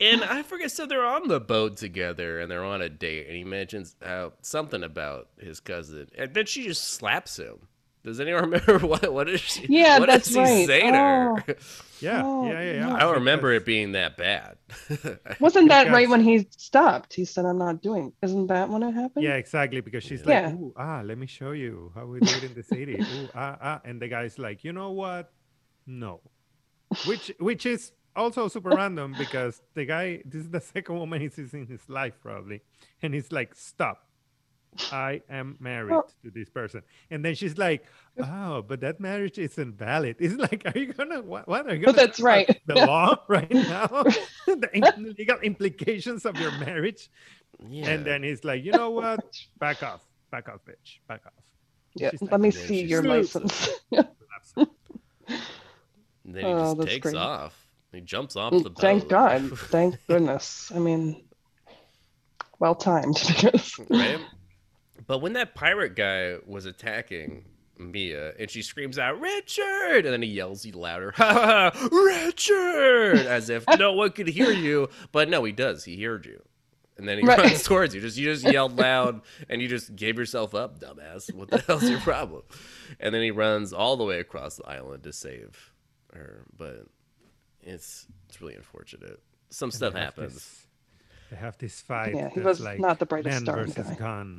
Speaker 2: And I forget. So they're on the boat together, and they're on a date, and he mentions how something about his cousin, and then she just slaps him. Does anyone [laughs] remember what what is she?
Speaker 3: Yeah,
Speaker 2: what
Speaker 3: that's
Speaker 2: does he
Speaker 3: right.
Speaker 2: say to her?
Speaker 3: Oh.
Speaker 4: Yeah,
Speaker 3: Oh,
Speaker 4: yeah, yeah, yeah.
Speaker 3: no.
Speaker 2: I don't remember it being that bad. [laughs]
Speaker 3: Wasn't that right when he stopped? He said, "I'm not doing." Isn't that when it happened?
Speaker 4: Yeah, exactly. Because she's
Speaker 3: Yeah.
Speaker 4: like, Ooh, ah, let me show you how we do it in the city. Ooh, ah, ah. And the guy's like, you know what? No. Which which is also super random because the guy, this is the [laughs] second woman he sees in his life, probably. And he's like, stop. I am married to this person. And then she's like, oh, but that marriage isn't valid. It's like, are you gonna what, what are you gonna
Speaker 3: that's right.
Speaker 4: The law [laughs] right now, [laughs] [laughs] the im- legal implications of your marriage.
Speaker 2: Yeah.
Speaker 4: And then he's like, you know what? Back off. Back off, bitch. Back off.
Speaker 3: Yeah.
Speaker 4: She's
Speaker 3: Let
Speaker 4: like,
Speaker 3: me see your license.
Speaker 2: And then he
Speaker 3: Oh,
Speaker 2: just
Speaker 3: that's
Speaker 2: takes
Speaker 3: great.
Speaker 2: off. He jumps off the boat.
Speaker 3: Mm, Thank God. Thank goodness. I mean, well timed
Speaker 2: right? But when that pirate guy was attacking Mia and she screams out, Richard! And then he yells even louder, [laughs] ha ha, ha, Richard! As if no one could hear you. But no, he does. He heard you. And then he [laughs]
Speaker 3: Right.
Speaker 2: runs towards you. Just you just yelled loud and you just gave yourself up, dumbass. What the [laughs] hell's your problem? And then he runs all the way across the island to save her. But it's it's really unfortunate. Some
Speaker 4: And
Speaker 2: stuff
Speaker 4: they
Speaker 2: happens.
Speaker 4: this- they have this fight.
Speaker 3: Yeah, he was
Speaker 4: like
Speaker 3: not the brightest
Speaker 4: man
Speaker 3: star in
Speaker 4: versus
Speaker 3: sky.
Speaker 4: gun.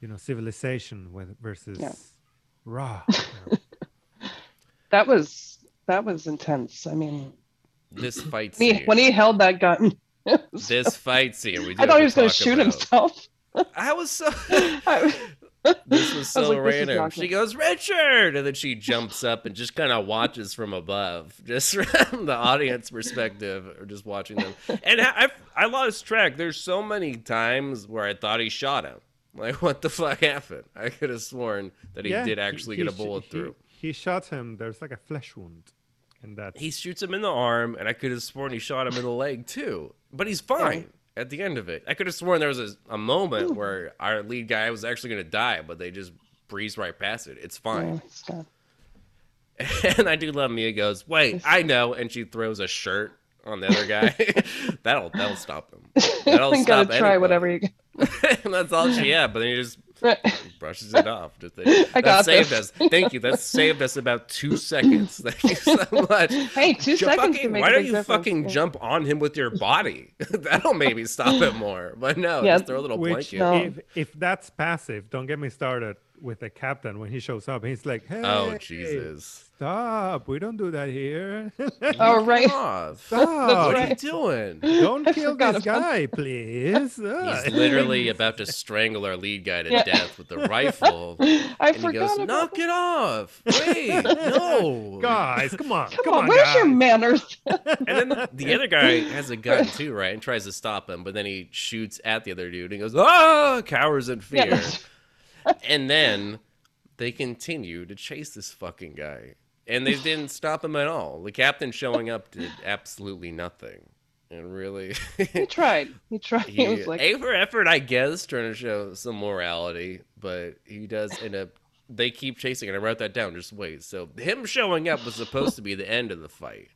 Speaker 4: You know, civilization with versus
Speaker 3: Yeah.
Speaker 4: raw. [laughs] you know.
Speaker 3: that was that was intense. I mean,
Speaker 2: This fight
Speaker 3: when he,
Speaker 2: scene.
Speaker 3: when he held that gun, [laughs] it was-
Speaker 2: this fight scene. We
Speaker 3: I thought he was going to shoot
Speaker 2: about.
Speaker 3: himself. [laughs]
Speaker 2: I was so.
Speaker 3: I-
Speaker 2: this was
Speaker 3: I was
Speaker 2: so
Speaker 3: like,
Speaker 2: random.
Speaker 3: not
Speaker 2: She goes, Richard! And then she jumps up and just kind of watches from above, just from the audience perspective, or just watching them. And I, I, I lost track. There's so many times where I thought he shot him. Like, what the fuck happened? I could have sworn that he
Speaker 4: Yeah,
Speaker 2: did actually get a bullet
Speaker 4: he-
Speaker 2: through.
Speaker 4: He shot him. There's like a flesh wound, and that
Speaker 2: He shoots him in the arm, and I could have sworn he shot him in the leg too. But he's fine at the end of it. I could have sworn there was a, a moment where our lead guy was actually going to die, but they just breeze right past it. It's
Speaker 3: Yeah,
Speaker 2: fine.
Speaker 3: it's [laughs]
Speaker 2: And I do love Mia goes, wait, I know, and she throws a shirt on the other guy. [laughs] that'll that'll stop him. [laughs] That'll
Speaker 3: You gotta
Speaker 2: stop
Speaker 3: try
Speaker 2: anybody.
Speaker 3: whatever you.
Speaker 2: and [laughs] that's all she had. But then he just
Speaker 3: Right.
Speaker 2: brushes it off. Just like,
Speaker 3: I
Speaker 2: that saved
Speaker 3: this.
Speaker 2: us. Thank you. That saved us about two seconds. Thank you so much.
Speaker 3: Hey, two
Speaker 2: Ju-
Speaker 3: seconds
Speaker 2: fucking-
Speaker 3: make
Speaker 2: why don't you
Speaker 3: difference.
Speaker 2: fucking
Speaker 3: Yeah.
Speaker 2: jump on him with your body? That'll maybe stop it more. But no,
Speaker 3: Yeah,
Speaker 2: just throw a little
Speaker 4: which
Speaker 2: blanket.
Speaker 3: No.
Speaker 4: if if that's passive, don't get me started with the captain when he shows up. He's like, oh, "Hey,
Speaker 2: Oh Jesus!
Speaker 4: Stop! We don't do that here.
Speaker 3: All [laughs] right.
Speaker 2: right. [laughs] Off.
Speaker 4: stop!
Speaker 2: What are you doing? [laughs]
Speaker 4: Don't kill this
Speaker 3: about
Speaker 4: guy, please." Ah.
Speaker 2: He's literally about to strangle our lead guy to
Speaker 3: Yeah.
Speaker 2: death with the rifle.
Speaker 3: I
Speaker 2: And he
Speaker 3: forgot
Speaker 2: goes,
Speaker 3: about
Speaker 2: knock
Speaker 3: that.
Speaker 2: it off. Wait, no.
Speaker 4: guys, come on,
Speaker 3: Come, on, where's
Speaker 4: guys.
Speaker 3: your manners?
Speaker 2: And then the other guy has a gun too, right? And tries to stop him, but then he shoots at the other dude and goes, ah, cowers in fear.
Speaker 3: that's-
Speaker 2: and then they continue to chase this fucking guy. And they didn't stop him at all. The captain showing up did absolutely nothing. And really, [laughs]
Speaker 3: he tried. He tried. He,
Speaker 2: he,
Speaker 3: was like,
Speaker 2: A for effort, I guess, trying to show some morality, but he does end up. They keep chasing, and I wrote that down. Just wait. So him showing up was supposed to be the end of the fight,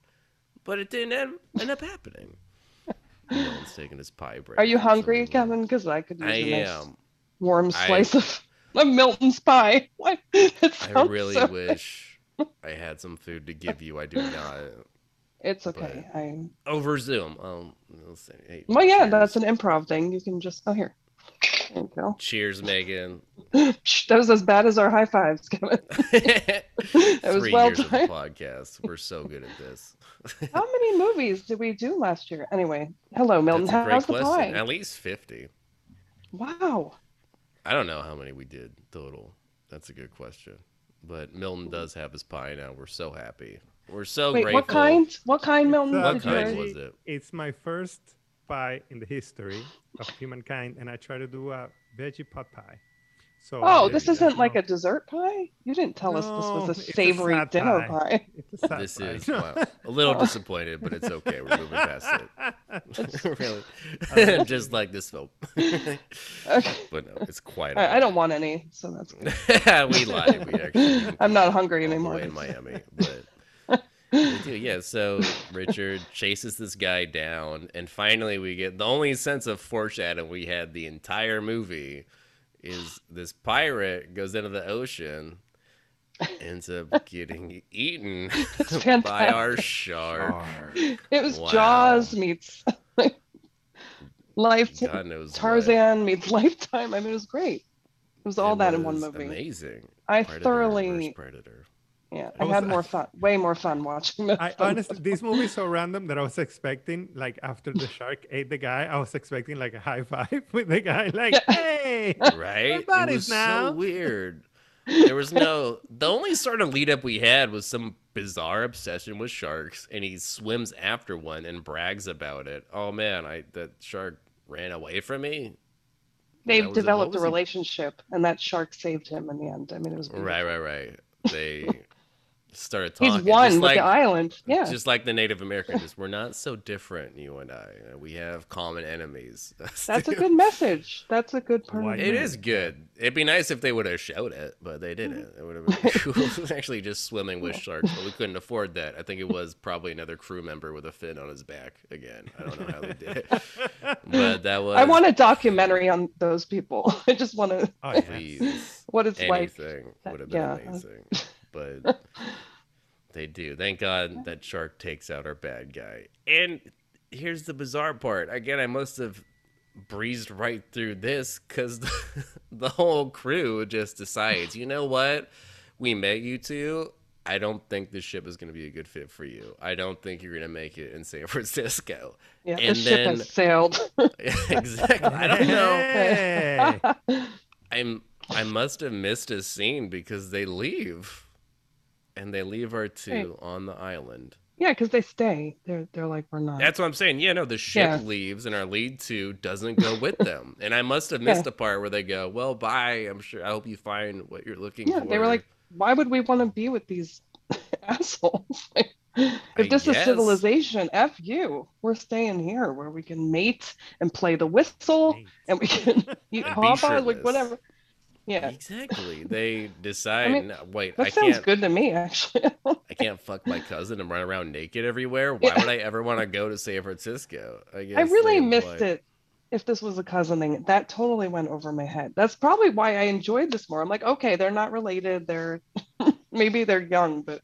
Speaker 2: but it didn't end, end up happening. [laughs] No one's taking his pie break.
Speaker 3: "Are you hungry. Kevin? Because I could use
Speaker 2: I
Speaker 3: a nice warm
Speaker 2: I-
Speaker 3: slice of, [laughs] of Milton's pie." What?
Speaker 2: I really
Speaker 3: so-
Speaker 2: wish I had some food to give you. I do not.
Speaker 3: It's okay. I
Speaker 2: Over Zoom. Um, say, hey,
Speaker 3: well, yeah,
Speaker 2: cheers.
Speaker 3: that's an improv thing. You can just oh here. There you go.
Speaker 2: Cheers, Megan. [laughs]
Speaker 3: That was as bad as our high fives, Kevin. [laughs]
Speaker 2: Three
Speaker 3: was well
Speaker 2: years of podcast. We're so good at this. [laughs]
Speaker 3: How many movies did we do last year? Anyway, hello, Milton.
Speaker 2: That's
Speaker 3: How's the
Speaker 2: question.
Speaker 3: pie?
Speaker 2: At least 50.
Speaker 3: Wow.
Speaker 2: I don't know how many we did total. That's a good question. But Milton does have his pie now. We're so happy. We're so
Speaker 3: Wait,
Speaker 2: grateful.
Speaker 3: what kind? What kind, Milton?
Speaker 2: What
Speaker 3: did you
Speaker 2: kind
Speaker 3: guys-
Speaker 2: was it?
Speaker 4: It's my first pie in the history of humankind, and I try to do a veggie pot pie. So
Speaker 3: Oh,
Speaker 2: Yeah,
Speaker 3: this
Speaker 2: yeah.
Speaker 3: isn't like a dessert pie? You didn't tell us this was a
Speaker 4: a
Speaker 3: savory
Speaker 4: sad
Speaker 3: dinner
Speaker 4: pie.
Speaker 3: pie. [laughs]
Speaker 4: It's a sad
Speaker 2: This
Speaker 4: pie.
Speaker 2: is wow, a little disappointed, but it's okay. We're moving past it. [laughs] really, [laughs] just like this film.
Speaker 3: Okay.
Speaker 2: but no, it's quite.
Speaker 3: I, I don't want any, so that's good.
Speaker 2: we lied. We actually.
Speaker 3: I'm not hungry anymore.
Speaker 2: in Miami, but yeah. So Richard chases this guy down, and finally we get the only sense of foreshadowing we had the entire movie is this pirate goes into the ocean, ends up [laughs] getting eaten [laughs] by our shark. [laughs]
Speaker 3: It was
Speaker 2: Wow.
Speaker 3: Jaws meets Lifetime.
Speaker 2: God knows what.
Speaker 3: Tarzan meets Lifetime. I mean, it was great. It was all
Speaker 2: It
Speaker 3: that in one movie.
Speaker 2: Amazing.
Speaker 3: I
Speaker 2: Predator
Speaker 3: thoroughly,
Speaker 2: Predator.
Speaker 3: Yeah,
Speaker 4: I
Speaker 3: I
Speaker 4: was-
Speaker 3: had more fun, way more fun watching this.
Speaker 4: I honestly, this movie is so random that I was expecting, like, after the shark ate the guy, I was expecting like a high five [laughs] with the guy, like,
Speaker 3: Yeah.
Speaker 4: hey,
Speaker 2: right? It
Speaker 4: buddies
Speaker 2: was
Speaker 4: now.
Speaker 2: so weird. [laughs] There was no. The only sort of lead up we had was some bizarre obsession with sharks, and he swims after one and brags about it. Oh man, I that shark ran away from me.
Speaker 3: They've
Speaker 2: That was it.
Speaker 3: developed
Speaker 2: What
Speaker 3: a
Speaker 2: was he-
Speaker 3: relationship, and that shark saved him in the end. I mean, it was beautiful.
Speaker 2: Right, right, right. [laughs] They started talking.
Speaker 3: He's one
Speaker 2: just
Speaker 3: with
Speaker 2: like,
Speaker 3: the island. Yeah,
Speaker 2: Just like the Native Americans, we're not so different, you and I. Uh, we have common enemies. [laughs]
Speaker 3: that's a good message. That's a good part.
Speaker 4: White
Speaker 3: of
Speaker 2: It
Speaker 4: man.
Speaker 2: is good. It'd be nice if they would have showed it, but they didn't. Mm-hmm. It would have been [laughs] cool. [laughs] Actually, just swimming with sharks, but we couldn't afford that. I think it was probably another crew member with a fin on his back. Again, I don't know how they did it, but that was.
Speaker 3: I want a documentary on those people. I just want to
Speaker 4: oh, yeah.
Speaker 2: please
Speaker 3: what it's like.
Speaker 2: anything
Speaker 3: that-
Speaker 2: would have been
Speaker 3: yeah.
Speaker 2: amazing, but [laughs] they do. Thank God that shark takes out our bad guy. And here's the bizarre part. Again, I must have breezed right through this because the, [laughs] the whole crew just decides, you know what? We met you two. I don't think this ship is going to be a good fit for you. I don't think you're going to make it in San [laughs] Francisco.
Speaker 3: Yeah, the
Speaker 2: and
Speaker 3: ship
Speaker 2: then-
Speaker 3: has sailed.
Speaker 2: exactly. I don't know.
Speaker 4: Hey.
Speaker 2: I'm I must have missed a scene because they leave. And they leave our two
Speaker 3: Right.
Speaker 2: on the island.
Speaker 3: yeah, because they stay. They're they're like we're not.
Speaker 2: That's what I'm saying. Yeah, no, the ship
Speaker 3: Yeah.
Speaker 2: leaves and our lead two doesn't go with [laughs] them. And I must have missed a part where they go, Well, bye. I'm sure I hope you find what you're looking
Speaker 3: yeah,
Speaker 2: for.
Speaker 3: they were like, why would we want to be with these [laughs] assholes? [laughs] Like,
Speaker 2: I
Speaker 3: if this
Speaker 2: guess.
Speaker 3: is civilization, f you. We're staying here where we can mate and play the whistle and we can eat
Speaker 2: be
Speaker 3: like whatever. Yeah,
Speaker 2: Exactly. [laughs] They decide
Speaker 3: mean,
Speaker 2: "No, wait,
Speaker 3: that
Speaker 2: I
Speaker 3: sounds
Speaker 2: can't
Speaker 3: good to me, actually. [laughs]
Speaker 2: I can't fuck my cousin and run around naked everywhere. Why would I ever want to go to San Francisco? I guess
Speaker 3: I really missed
Speaker 2: like-
Speaker 3: it. If this was a cousin thing, that totally went over my head. That's probably why I enjoyed this more. I'm like, okay, they're not related. They're [laughs] maybe they're young, but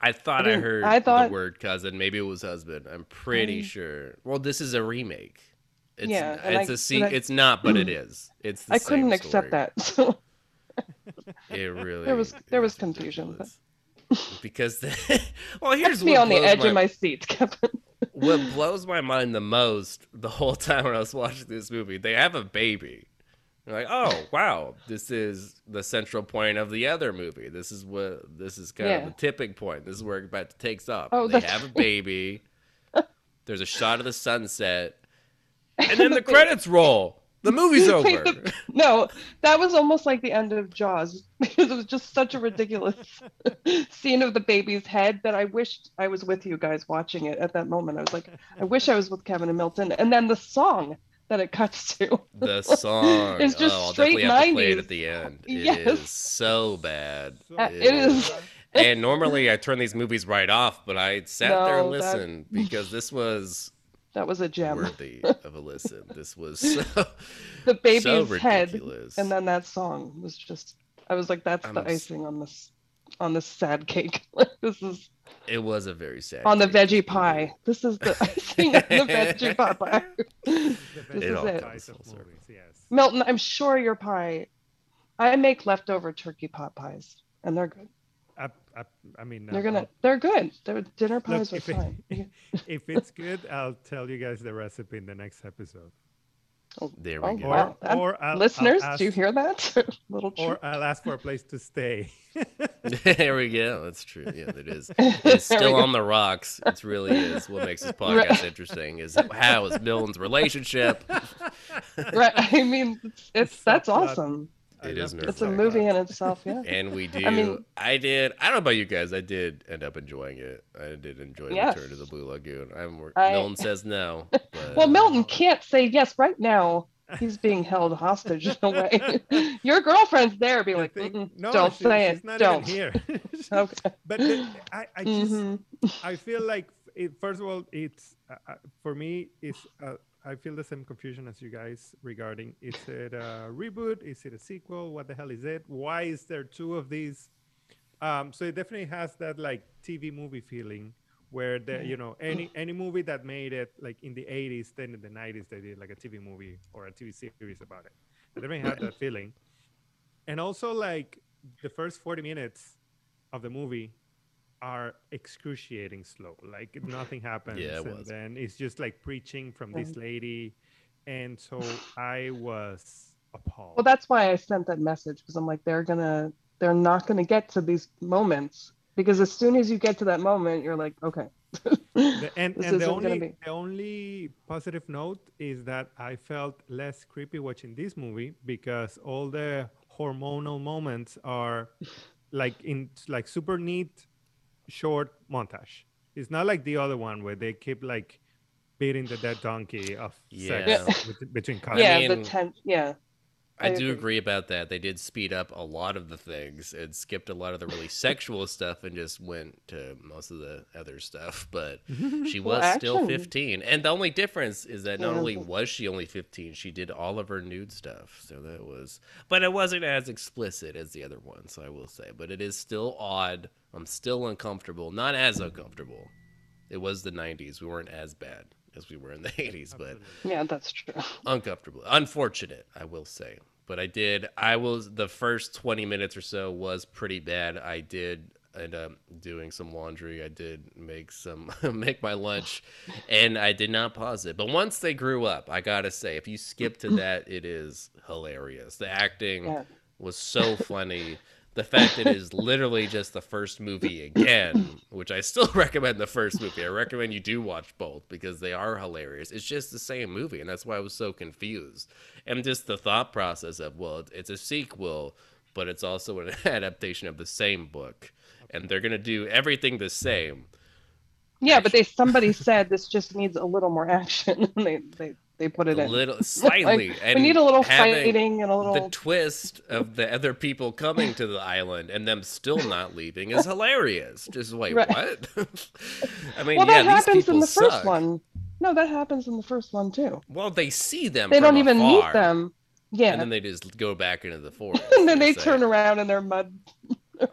Speaker 2: I thought
Speaker 3: I
Speaker 2: I, heard
Speaker 3: I thought-
Speaker 2: the word cousin. Maybe it was husband. I'm pretty
Speaker 3: I-
Speaker 2: sure. Well, this is a remake. It's,
Speaker 3: Yeah,
Speaker 2: it's
Speaker 3: I-
Speaker 2: a se-
Speaker 3: I-
Speaker 2: It's not, but it is. It's. The
Speaker 3: I couldn't accept that. So [laughs]
Speaker 2: It really
Speaker 3: There was- there was confusion,
Speaker 2: because the, [laughs] well, [laughs] here's
Speaker 3: me on the edge
Speaker 2: my,
Speaker 3: of my seat, Kevin.
Speaker 2: what blows my mind the most the whole time when I was watching this movie. They have a baby. You're like, oh wow, this is the central point of the other movie. This is what this is kind of the tipping point. This is where it about takes off.
Speaker 3: Oh,
Speaker 2: they
Speaker 3: that's
Speaker 2: have a baby. There's a shot of the sunset, and then the credits roll. The movie's [laughs] over.
Speaker 3: No, that was almost like the end of Jaws because [laughs] it was just such a ridiculous [laughs] scene of the baby's head that I wished I was with you guys watching it at that moment. I was like, I wish I was with Kevin and Milton. And then the song that it cuts to.
Speaker 2: The song.
Speaker 3: It's just
Speaker 2: oh, I'll
Speaker 3: straight
Speaker 2: definitely have to play it
Speaker 3: 90s.
Speaker 2: at the end. It is
Speaker 3: Yes.
Speaker 2: so bad.
Speaker 3: Uh, it is-
Speaker 2: and normally I turn these movies right off, but I sat there and
Speaker 3: No, that-
Speaker 2: listened because this was
Speaker 3: That was a gem.
Speaker 2: worthy of a listen. This was [laughs] so,
Speaker 3: The baby's
Speaker 2: so
Speaker 3: head and then that song was just I was like, that's
Speaker 2: I'm
Speaker 3: the
Speaker 2: s-
Speaker 3: icing on this on this sad cake. [laughs] this is
Speaker 2: it was a very sad.
Speaker 3: on the veggie pie. This is the icing on the veggie pie pie. [laughs] This
Speaker 2: is
Speaker 4: best
Speaker 2: it.
Speaker 4: size of
Speaker 2: Full circle.
Speaker 4: movies, yes.
Speaker 3: Milton, I'm sure your pie. I make leftover turkey pot pies, and they're good.
Speaker 4: I, I, I mean,
Speaker 3: They're gonna, they're good. They're dinner pies
Speaker 4: Look,
Speaker 3: are
Speaker 4: if,
Speaker 3: fine. [laughs]
Speaker 4: it, if it's good, I'll tell you guys the recipe in the next episode.
Speaker 2: Oh, there we
Speaker 3: Oh,
Speaker 2: go.
Speaker 3: wow. That-
Speaker 4: or I'll- I'll
Speaker 3: Listeners, do you hear that? [laughs] Little treat.
Speaker 4: Or I'll ask for a place to stay. [laughs]
Speaker 2: there we go. That's true. Yeah, it is. It's still on the rocks. It really is. What makes this podcast interesting is how is Milton's relationship.
Speaker 3: right. I mean, it's, it's that's awesome.
Speaker 4: I
Speaker 2: It is
Speaker 4: love
Speaker 3: It's a movie in itself. Yeah.
Speaker 2: And we do. [laughs]
Speaker 3: I, mean-
Speaker 2: I did. I don't know about you guys. I did end up enjoying it. I did enjoy
Speaker 3: Yes.
Speaker 2: Return to the Blue Lagoon. I'm.
Speaker 3: I-
Speaker 2: Milton says no. [laughs] But,
Speaker 3: Well, Milton [laughs] can't say yes right now. He's being held hostage in a way. Your girlfriend's there, be like,
Speaker 4: think- no,
Speaker 3: don't
Speaker 4: she-
Speaker 3: say it.
Speaker 4: not
Speaker 3: Don't.
Speaker 4: even here.
Speaker 3: Okay.
Speaker 4: but the, I, I just,
Speaker 3: Mhm.
Speaker 4: I feel like it, first of all, it's uh, uh, for me. It's uh, I feel the same confusion as you guys regarding is it a reboot? Is it a sequel? What the hell is it? Why is there two of these? Um, so it definitely has that like TV movie feeling where the you know any any movie that made it like in the 80s then in the 90s they did like a tv movie or a tv series about it i definitely had that [laughs] feeling and also like the first 40 minutes of the movie are excruciating slow like nothing happens
Speaker 2: Yeah, it
Speaker 4: and
Speaker 2: was.
Speaker 4: then it's just like preaching from this lady and so i was appalled
Speaker 3: Well, that's why I sent that message because I'm like, they're gonna, they're not gonna get to these moments because as soon as you get to that moment, you're like, okay.
Speaker 4: The, [laughs] and and the only the only positive note is that I felt less creepy watching this movie because all the hormonal moments are like in like super neat short montage. It's not like the other one where they keep like beating the dead donkey of
Speaker 2: Yeah.
Speaker 4: sex with, between
Speaker 2: I
Speaker 4: couples.
Speaker 3: yeah,
Speaker 2: mean,
Speaker 3: the tense. Yeah.
Speaker 2: I,
Speaker 3: I
Speaker 2: do
Speaker 3: agree.
Speaker 2: agree about that. They did speed up a lot of the things and skipped a lot of the really [laughs] sexual stuff and just went to most of the other stuff. But [laughs] she was
Speaker 3: Well,
Speaker 2: still 15. And the only difference is that not
Speaker 3: Yeah.
Speaker 2: only was she only 15, she did all of her nude stuff. So that was, but it wasn't as explicit as the other ones, I will say. But it is still odd. I'm still uncomfortable. Not as uncomfortable. It was the 90s. We weren't as bad as we were in the 80s, but
Speaker 3: Yeah, that's true.
Speaker 2: uncomfortable unfortunate i will say but i did i was the first 20 minutes or so was pretty bad i did end up doing some laundry i did make some [laughs] make my lunch and i did not pause it but once they grew up i gotta say if you skip to that it is hilarious the acting
Speaker 3: Yeah.
Speaker 2: was so funny the fact that it is literally just the first movie again, which I still [laughs] recommend the first movie. I recommend you do watch both because they are hilarious. It's just the same movie, and that's why I was so confused. And just the thought process of, well, it's- a sequel, but it's also an [laughs] adaptation of the same book, and they're gonna do everything the same.
Speaker 3: Yeah, but they somebody said this just needs a little more action, [laughs] they they they put it
Speaker 2: A
Speaker 3: in.
Speaker 2: little [laughs]
Speaker 3: Like,
Speaker 2: slightly, and
Speaker 3: we need a little fighting and a little.
Speaker 2: the twist of the other people coming to the island and them still not leaving is hilarious. Just wait,
Speaker 3: Right.
Speaker 2: what? [laughs] I mean,
Speaker 3: well,
Speaker 2: yeah,
Speaker 3: that happens
Speaker 2: people
Speaker 3: in the first one. No, that happens in the first one too.
Speaker 2: Well, they see them.
Speaker 3: They don't even meet them. Yeah,
Speaker 2: and then they just go back into the forest. [laughs]
Speaker 3: and then they turn around and they're mud.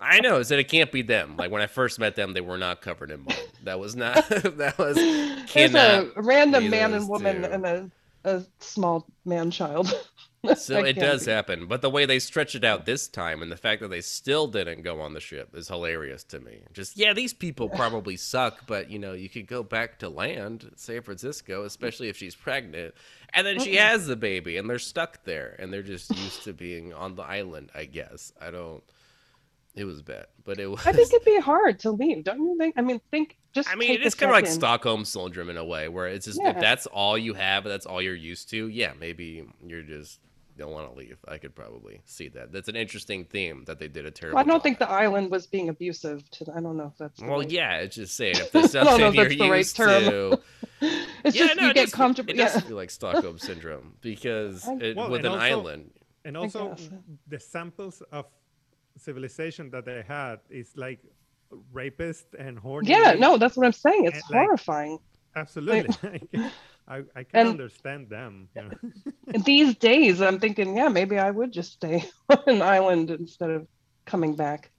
Speaker 2: I know, is that it can't be them. Like when I first met them, they were not covered in mud. That was not. [laughs] that was
Speaker 3: There's a random man and woman
Speaker 2: two.
Speaker 3: and a, a small man child. [laughs]
Speaker 2: So it does
Speaker 3: be.
Speaker 2: happen, but the way they stretch it out this time and the fact that they still didn't go on the ship is hilarious to me. Just yeah, these people [laughs] probably suck, but you know, you could go back to land, San Francisco, especially if she's pregnant, and then she has the baby and they're stuck there and they're just used to being on the island, I guess. I don't it was bad, but it was
Speaker 3: I think it'd be hard to leave, don't you think? I mean, think just.
Speaker 2: I mean,
Speaker 3: take
Speaker 2: it
Speaker 3: a
Speaker 2: is kind of like
Speaker 3: second.
Speaker 2: Stockholm syndrome in a way, where it's just
Speaker 3: Yeah.
Speaker 2: if that's all you have, that's all you're used to. Yeah, maybe you're just don't want to leave. I could probably see that. That's an interesting theme that they did a terrible.
Speaker 3: Well, I don't
Speaker 2: job
Speaker 3: think the island was being abusive to. I don't know if that's.
Speaker 2: Well,
Speaker 3: right-
Speaker 2: yeah, it's just saying if [laughs] there's
Speaker 3: I don't know
Speaker 2: something
Speaker 3: if
Speaker 2: you're
Speaker 3: that's the right
Speaker 2: used
Speaker 3: term.
Speaker 2: to. [laughs]
Speaker 3: It's
Speaker 2: yeah,
Speaker 3: just
Speaker 2: no,
Speaker 3: you
Speaker 2: it
Speaker 3: get
Speaker 2: does-
Speaker 3: comfortable.
Speaker 2: It does
Speaker 3: Yeah.
Speaker 2: feel like Stockholm syndrome because
Speaker 3: I-
Speaker 2: it,
Speaker 4: Well,
Speaker 2: with an
Speaker 4: also-
Speaker 2: island.
Speaker 4: And also, the samples of civilization that they had is like rapist and horny.
Speaker 3: Yeah, no, that's what I'm saying. It's
Speaker 4: And, like,
Speaker 3: horrifying.
Speaker 4: absolutely. [laughs] I, I can
Speaker 3: And-
Speaker 4: understand them. you know. [laughs]
Speaker 3: These days, I'm thinking, yeah, maybe I would just stay [laughs] on an island instead of coming back.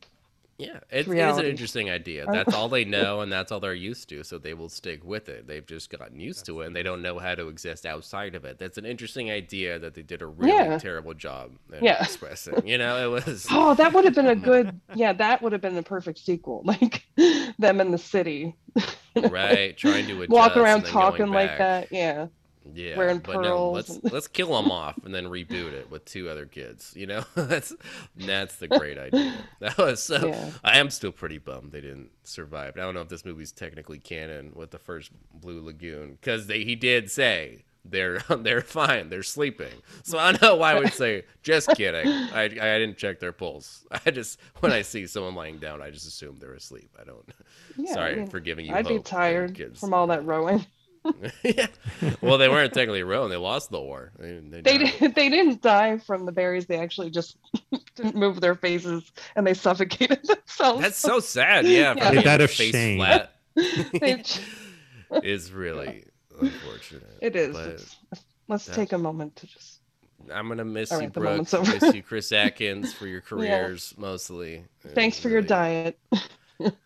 Speaker 2: Yeah, it is an interesting idea.
Speaker 3: Oh.
Speaker 2: That's all they [laughs] know, and that's all they're used to, so they will stick with it. They've just gotten used to it, and they don't know how to exist outside of it. That's an interesting idea that they did a really
Speaker 3: Yeah.
Speaker 2: terrible job
Speaker 3: Yeah.
Speaker 2: expressing. You know, it was [laughs]
Speaker 3: Oh, that would have been a good. [laughs] Yeah, that would have been the perfect sequel. Like them in the city,
Speaker 2: right trying to adjust
Speaker 3: walk around talking like that. Yeah.
Speaker 2: Yeah,
Speaker 3: wearing
Speaker 2: but no, let's let's kill them off and then reboot it with two other kids. You know, [laughs] that's that's the great idea. [laughs] That was so.
Speaker 3: Yeah.
Speaker 2: I am still pretty bummed they didn't survive. I don't know if this movie's technically canon with the first Blue Lagoon because they he did say they're [laughs] they're fine, they're sleeping. So I know why I would say just kidding. I I didn't check their pulse. I just when I see someone lying down, I just assume they're asleep. I don't.
Speaker 3: Yeah,
Speaker 2: Sorry
Speaker 3: mean,
Speaker 2: for giving you.
Speaker 3: I'd be tired
Speaker 2: kids-
Speaker 3: from all that rowing. [laughs]
Speaker 2: yeah. Well, they weren't technically rowing. They lost the war. They, they
Speaker 3: They did, they didn't die from the berries. They actually just [laughs] didn't move their faces and they suffocated [laughs] themselves.
Speaker 2: That's so sad. Yeah. for
Speaker 3: Yeah.
Speaker 2: being
Speaker 4: That of
Speaker 2: face
Speaker 4: shame.
Speaker 2: flat
Speaker 3: They-
Speaker 2: is really unfortunate.
Speaker 3: it is.
Speaker 2: But
Speaker 3: let's
Speaker 2: that's-
Speaker 3: take a moment to just.
Speaker 2: I'm gonna miss
Speaker 3: All
Speaker 2: you,
Speaker 3: right, the
Speaker 2: Brooks.
Speaker 3: moment's over.
Speaker 2: Miss you, Chris Atkins, for your careers mostly.
Speaker 3: Thanks
Speaker 2: And
Speaker 3: for your diet.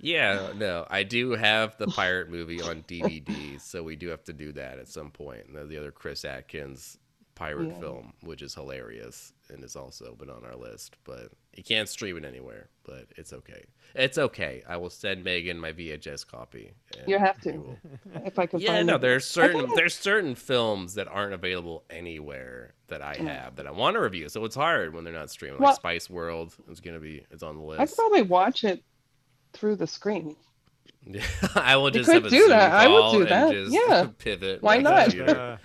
Speaker 2: Yeah, no, I do have the pirate movie on DVD, so we do have to do that at some point. And the other Chris Atkins pirate
Speaker 3: Yeah.
Speaker 2: film, which is hilarious and has also been on our list, but you can't stream it anywhere. But it's okay. It's okay. I will send Megan my VHS copy.
Speaker 3: You have to.
Speaker 2: will-
Speaker 3: If I can
Speaker 2: Yeah,
Speaker 3: find
Speaker 2: no,
Speaker 3: it.
Speaker 2: there's certain there's certain films that aren't available anywhere that I have that I want to review. So it's hard when they're not streaming. Like
Speaker 3: Well-
Speaker 2: Spice World is gonna be it's on the list.
Speaker 3: I could probably watch it through the screen.
Speaker 2: Yeah, [laughs] I will just
Speaker 3: could
Speaker 2: have a
Speaker 3: do
Speaker 2: Zoom
Speaker 3: that. I would do that. Yeah. [laughs]
Speaker 2: pivot.
Speaker 3: Why
Speaker 2: my
Speaker 3: not?
Speaker 2: computer.
Speaker 4: Uh,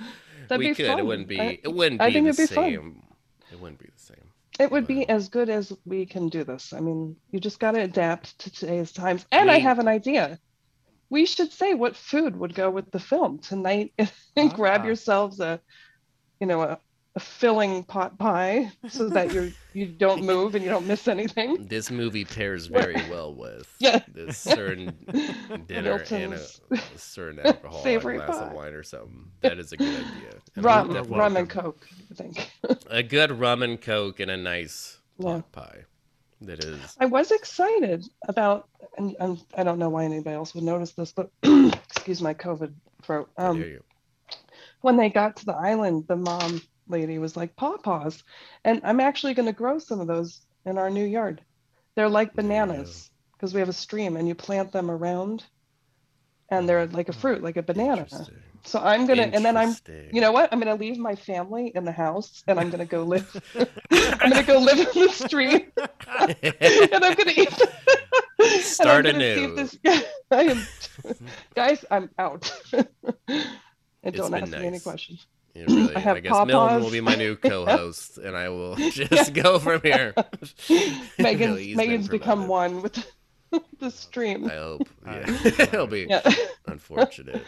Speaker 3: That'd
Speaker 2: we
Speaker 3: be
Speaker 2: could.
Speaker 3: fun.
Speaker 2: It wouldn't be.
Speaker 3: I-
Speaker 2: it wouldn't
Speaker 3: I
Speaker 2: be
Speaker 3: think
Speaker 2: the
Speaker 3: it'd be fun.
Speaker 2: same. It wouldn't be the same.
Speaker 3: It would be as good as we can do this. I mean, you just got to adapt to today's times. And I have an idea. We should say what food would go with the film tonight and [laughs] grab
Speaker 4: Ah.
Speaker 3: yourselves a, you know, a, a filling pot pie so that you you don't [laughs] move and you don't miss anything.
Speaker 2: This movie pairs very well with
Speaker 3: Yeah.
Speaker 2: this certain [laughs] dinner and a, a certain alcohol, a
Speaker 3: favorite
Speaker 2: glass
Speaker 3: pie.
Speaker 2: of wine or something. That is a good idea. [laughs] And
Speaker 3: Rum, rum and coke, I think.
Speaker 2: a good rum and coke and a nice
Speaker 3: Yeah.
Speaker 2: pot pie. That is.
Speaker 3: I was excited about, and, and I don't know why anybody else would notice this, but [clears throat] excuse my COVID throat.
Speaker 2: I
Speaker 3: Um,
Speaker 2: hear you.
Speaker 3: when they got to the island, the mom lady was like pawpaws, and I'm actually going to grow some of those in our new yard. They're like
Speaker 2: There you go.
Speaker 3: bananas because we have a stream, and you plant them around, and they're mm, like a fruit, like a banana. So I'm gonna, and then I'm, you know what? I'm gonna leave my family in the house, and I'm gonna go live. [laughs] [laughs] I'm gonna go live in the street, [laughs] and I'm gonna eat.
Speaker 2: Start
Speaker 3: I'm gonna see if
Speaker 2: anew.
Speaker 3: this- I am, guys, I'm out. and
Speaker 2: It's
Speaker 3: don't ask me any questions.
Speaker 2: Yeah, really.
Speaker 3: I
Speaker 2: I,
Speaker 3: have
Speaker 2: guess Milton will be my new [laughs] co-host, and I will [laughs] [laughs] just go from here.
Speaker 3: Megan's,
Speaker 2: He's
Speaker 3: Megan's become one with the stream.
Speaker 2: I hope. Yeah, it'll be
Speaker 3: Yeah,
Speaker 2: unfortunate.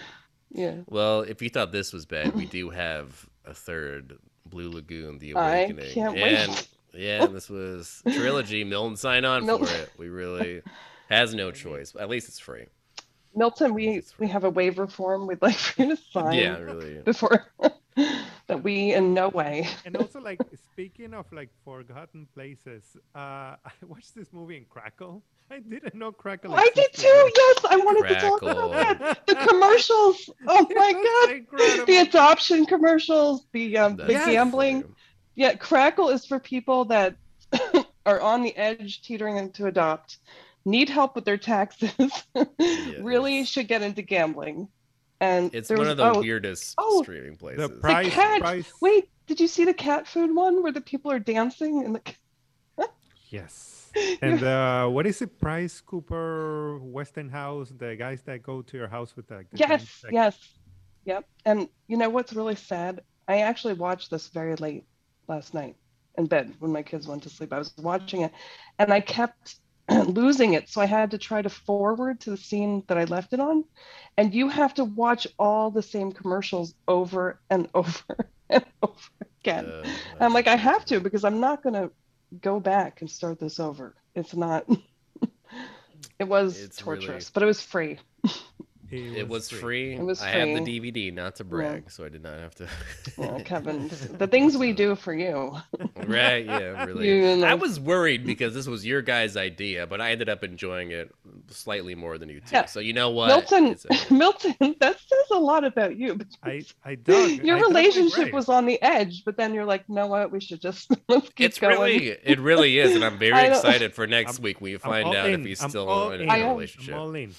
Speaker 3: yeah.
Speaker 2: Well, if you thought this was bad, we do have a third Blue Lagoon: The Awakening.
Speaker 3: I
Speaker 2: Awakening.
Speaker 3: can't
Speaker 2: and
Speaker 3: wait.
Speaker 2: yeah, this was trilogy. Milton sign on
Speaker 3: Milton.
Speaker 2: for it. We really has no choice. At least it's free.
Speaker 3: Milton, we we have a waiver form we'd like for you to sign
Speaker 2: Yeah, really.
Speaker 3: before [laughs] that we in no way.
Speaker 4: and also, like speaking of like forgotten places, uh, [laughs] I watched this movie in Crackle. I didn't know Crackle.
Speaker 3: I did too. Yes, I wanted to talk about that. The commercials. [laughs] Oh my
Speaker 4: It was
Speaker 3: god.
Speaker 4: incredible.
Speaker 3: The adoption commercials, the um, the
Speaker 2: That's
Speaker 3: gambling. Yeah, Crackle is for people that are on the edge, teetering into adopt, need help with their taxes, really should get into gambling. And
Speaker 2: It's one
Speaker 3: was-
Speaker 2: of the
Speaker 3: oh,
Speaker 2: weirdest
Speaker 3: oh,
Speaker 2: streaming places.
Speaker 4: The price,
Speaker 3: cat-
Speaker 4: price.
Speaker 3: Wait, did you see the cat food one where the people are dancing and the [laughs]
Speaker 4: Yes. And uh, what is it? Price Cooper, Westinghouse, the guys that go to your house with like the
Speaker 3: Yes,
Speaker 4: check.
Speaker 3: yes. Yep. And you know what's really sad? I actually watched this very late last night in bed when my kids went to sleep. I was watching it and I kept [clears throat] losing it. So I had to try to forward to the scene that I left it on. And you have to watch all the same commercials over and [laughs] over and over again.
Speaker 2: Uh,
Speaker 3: I'm like, I have to because I'm not going to go back and start this over. It's not. [laughs] it was
Speaker 2: It's really-
Speaker 3: torturous, but it was free. [laughs]
Speaker 2: It was free.
Speaker 3: It was
Speaker 2: I have the. DVD, not to brag, so I did not have to.
Speaker 3: Yeah, [laughs] Kevin, the things we do for you. [laughs]
Speaker 2: right? Yeah, really.
Speaker 3: You know.
Speaker 2: I was worried because this was your guys' idea, but I ended up enjoying it slightly more than you two.
Speaker 3: Yeah.
Speaker 2: So you know what?
Speaker 3: Milton,
Speaker 2: It's okay. [laughs]
Speaker 3: Milton, that says a lot about you.
Speaker 4: I, I dug.
Speaker 3: Your
Speaker 4: I
Speaker 3: relationship
Speaker 4: grave.
Speaker 3: was on the edge, but then you're like, you know what? We should just let's keep
Speaker 2: It's
Speaker 3: going.
Speaker 2: really, it really is, and I'm very excited for next
Speaker 4: I'm-
Speaker 2: week when you find
Speaker 4: all
Speaker 2: out if he's
Speaker 4: I'm
Speaker 2: still
Speaker 4: all
Speaker 2: in
Speaker 4: in.
Speaker 2: a
Speaker 3: I am-
Speaker 2: relationship.
Speaker 4: I'm all in.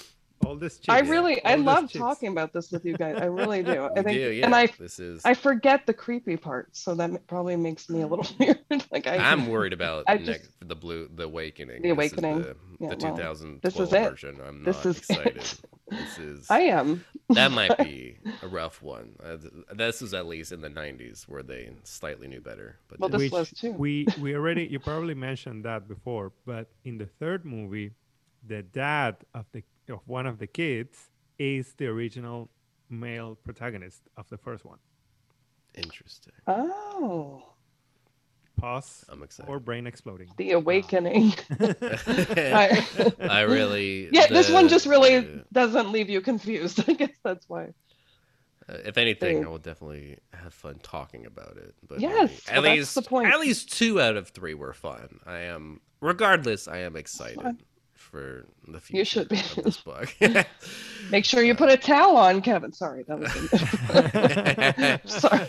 Speaker 4: All this chicks.
Speaker 3: I really, I love
Speaker 4: chicks.
Speaker 3: talking about this with you guys. I really do. [laughs] I think,
Speaker 2: do, yeah.
Speaker 3: and I,
Speaker 2: this is.
Speaker 3: I forget the creepy part, so that probably makes me a little [laughs] weird. like I,
Speaker 2: I'm worried about
Speaker 3: I
Speaker 2: next,
Speaker 3: just-
Speaker 2: the blue, the awakening.
Speaker 3: The
Speaker 2: This is
Speaker 3: Awakening.
Speaker 2: the,
Speaker 3: Yeah,
Speaker 2: the
Speaker 3: well,
Speaker 2: 2012
Speaker 3: this is it.
Speaker 2: version. I'm
Speaker 3: This
Speaker 2: not
Speaker 3: is [laughs]
Speaker 2: excited.
Speaker 3: it.
Speaker 2: This is.
Speaker 3: I am.
Speaker 2: that might be a rough one. Uh, this was at least in the 90s where they slightly knew better. But
Speaker 3: Well,
Speaker 2: this-
Speaker 3: this was too.
Speaker 4: We we already you probably mentioned that before, but in the third movie, the dad of the of one of the kids is the original male protagonist of the first one.
Speaker 2: interesting.
Speaker 3: Oh,
Speaker 4: Pause
Speaker 2: I'm excited.
Speaker 4: or brain exploding.
Speaker 3: the awakening. [laughs]
Speaker 2: I, [laughs]
Speaker 3: I-
Speaker 2: really. [laughs]
Speaker 3: yeah, this one just really
Speaker 2: uh,
Speaker 3: doesn't leave you confused. I guess that's why.
Speaker 2: Uh, if anything,
Speaker 3: Thing.
Speaker 2: I will definitely have fun talking about it. But
Speaker 3: Yes,
Speaker 2: at
Speaker 3: well, that's
Speaker 2: least
Speaker 3: the point.
Speaker 2: at least two out of three were fun. I am, regardless, I am excited
Speaker 3: fun.
Speaker 2: For the future
Speaker 3: You should be.
Speaker 2: this book. [laughs] [laughs]
Speaker 3: Make sure you put a towel on, Kevin. Sorry, that was. [laughs] Sorry.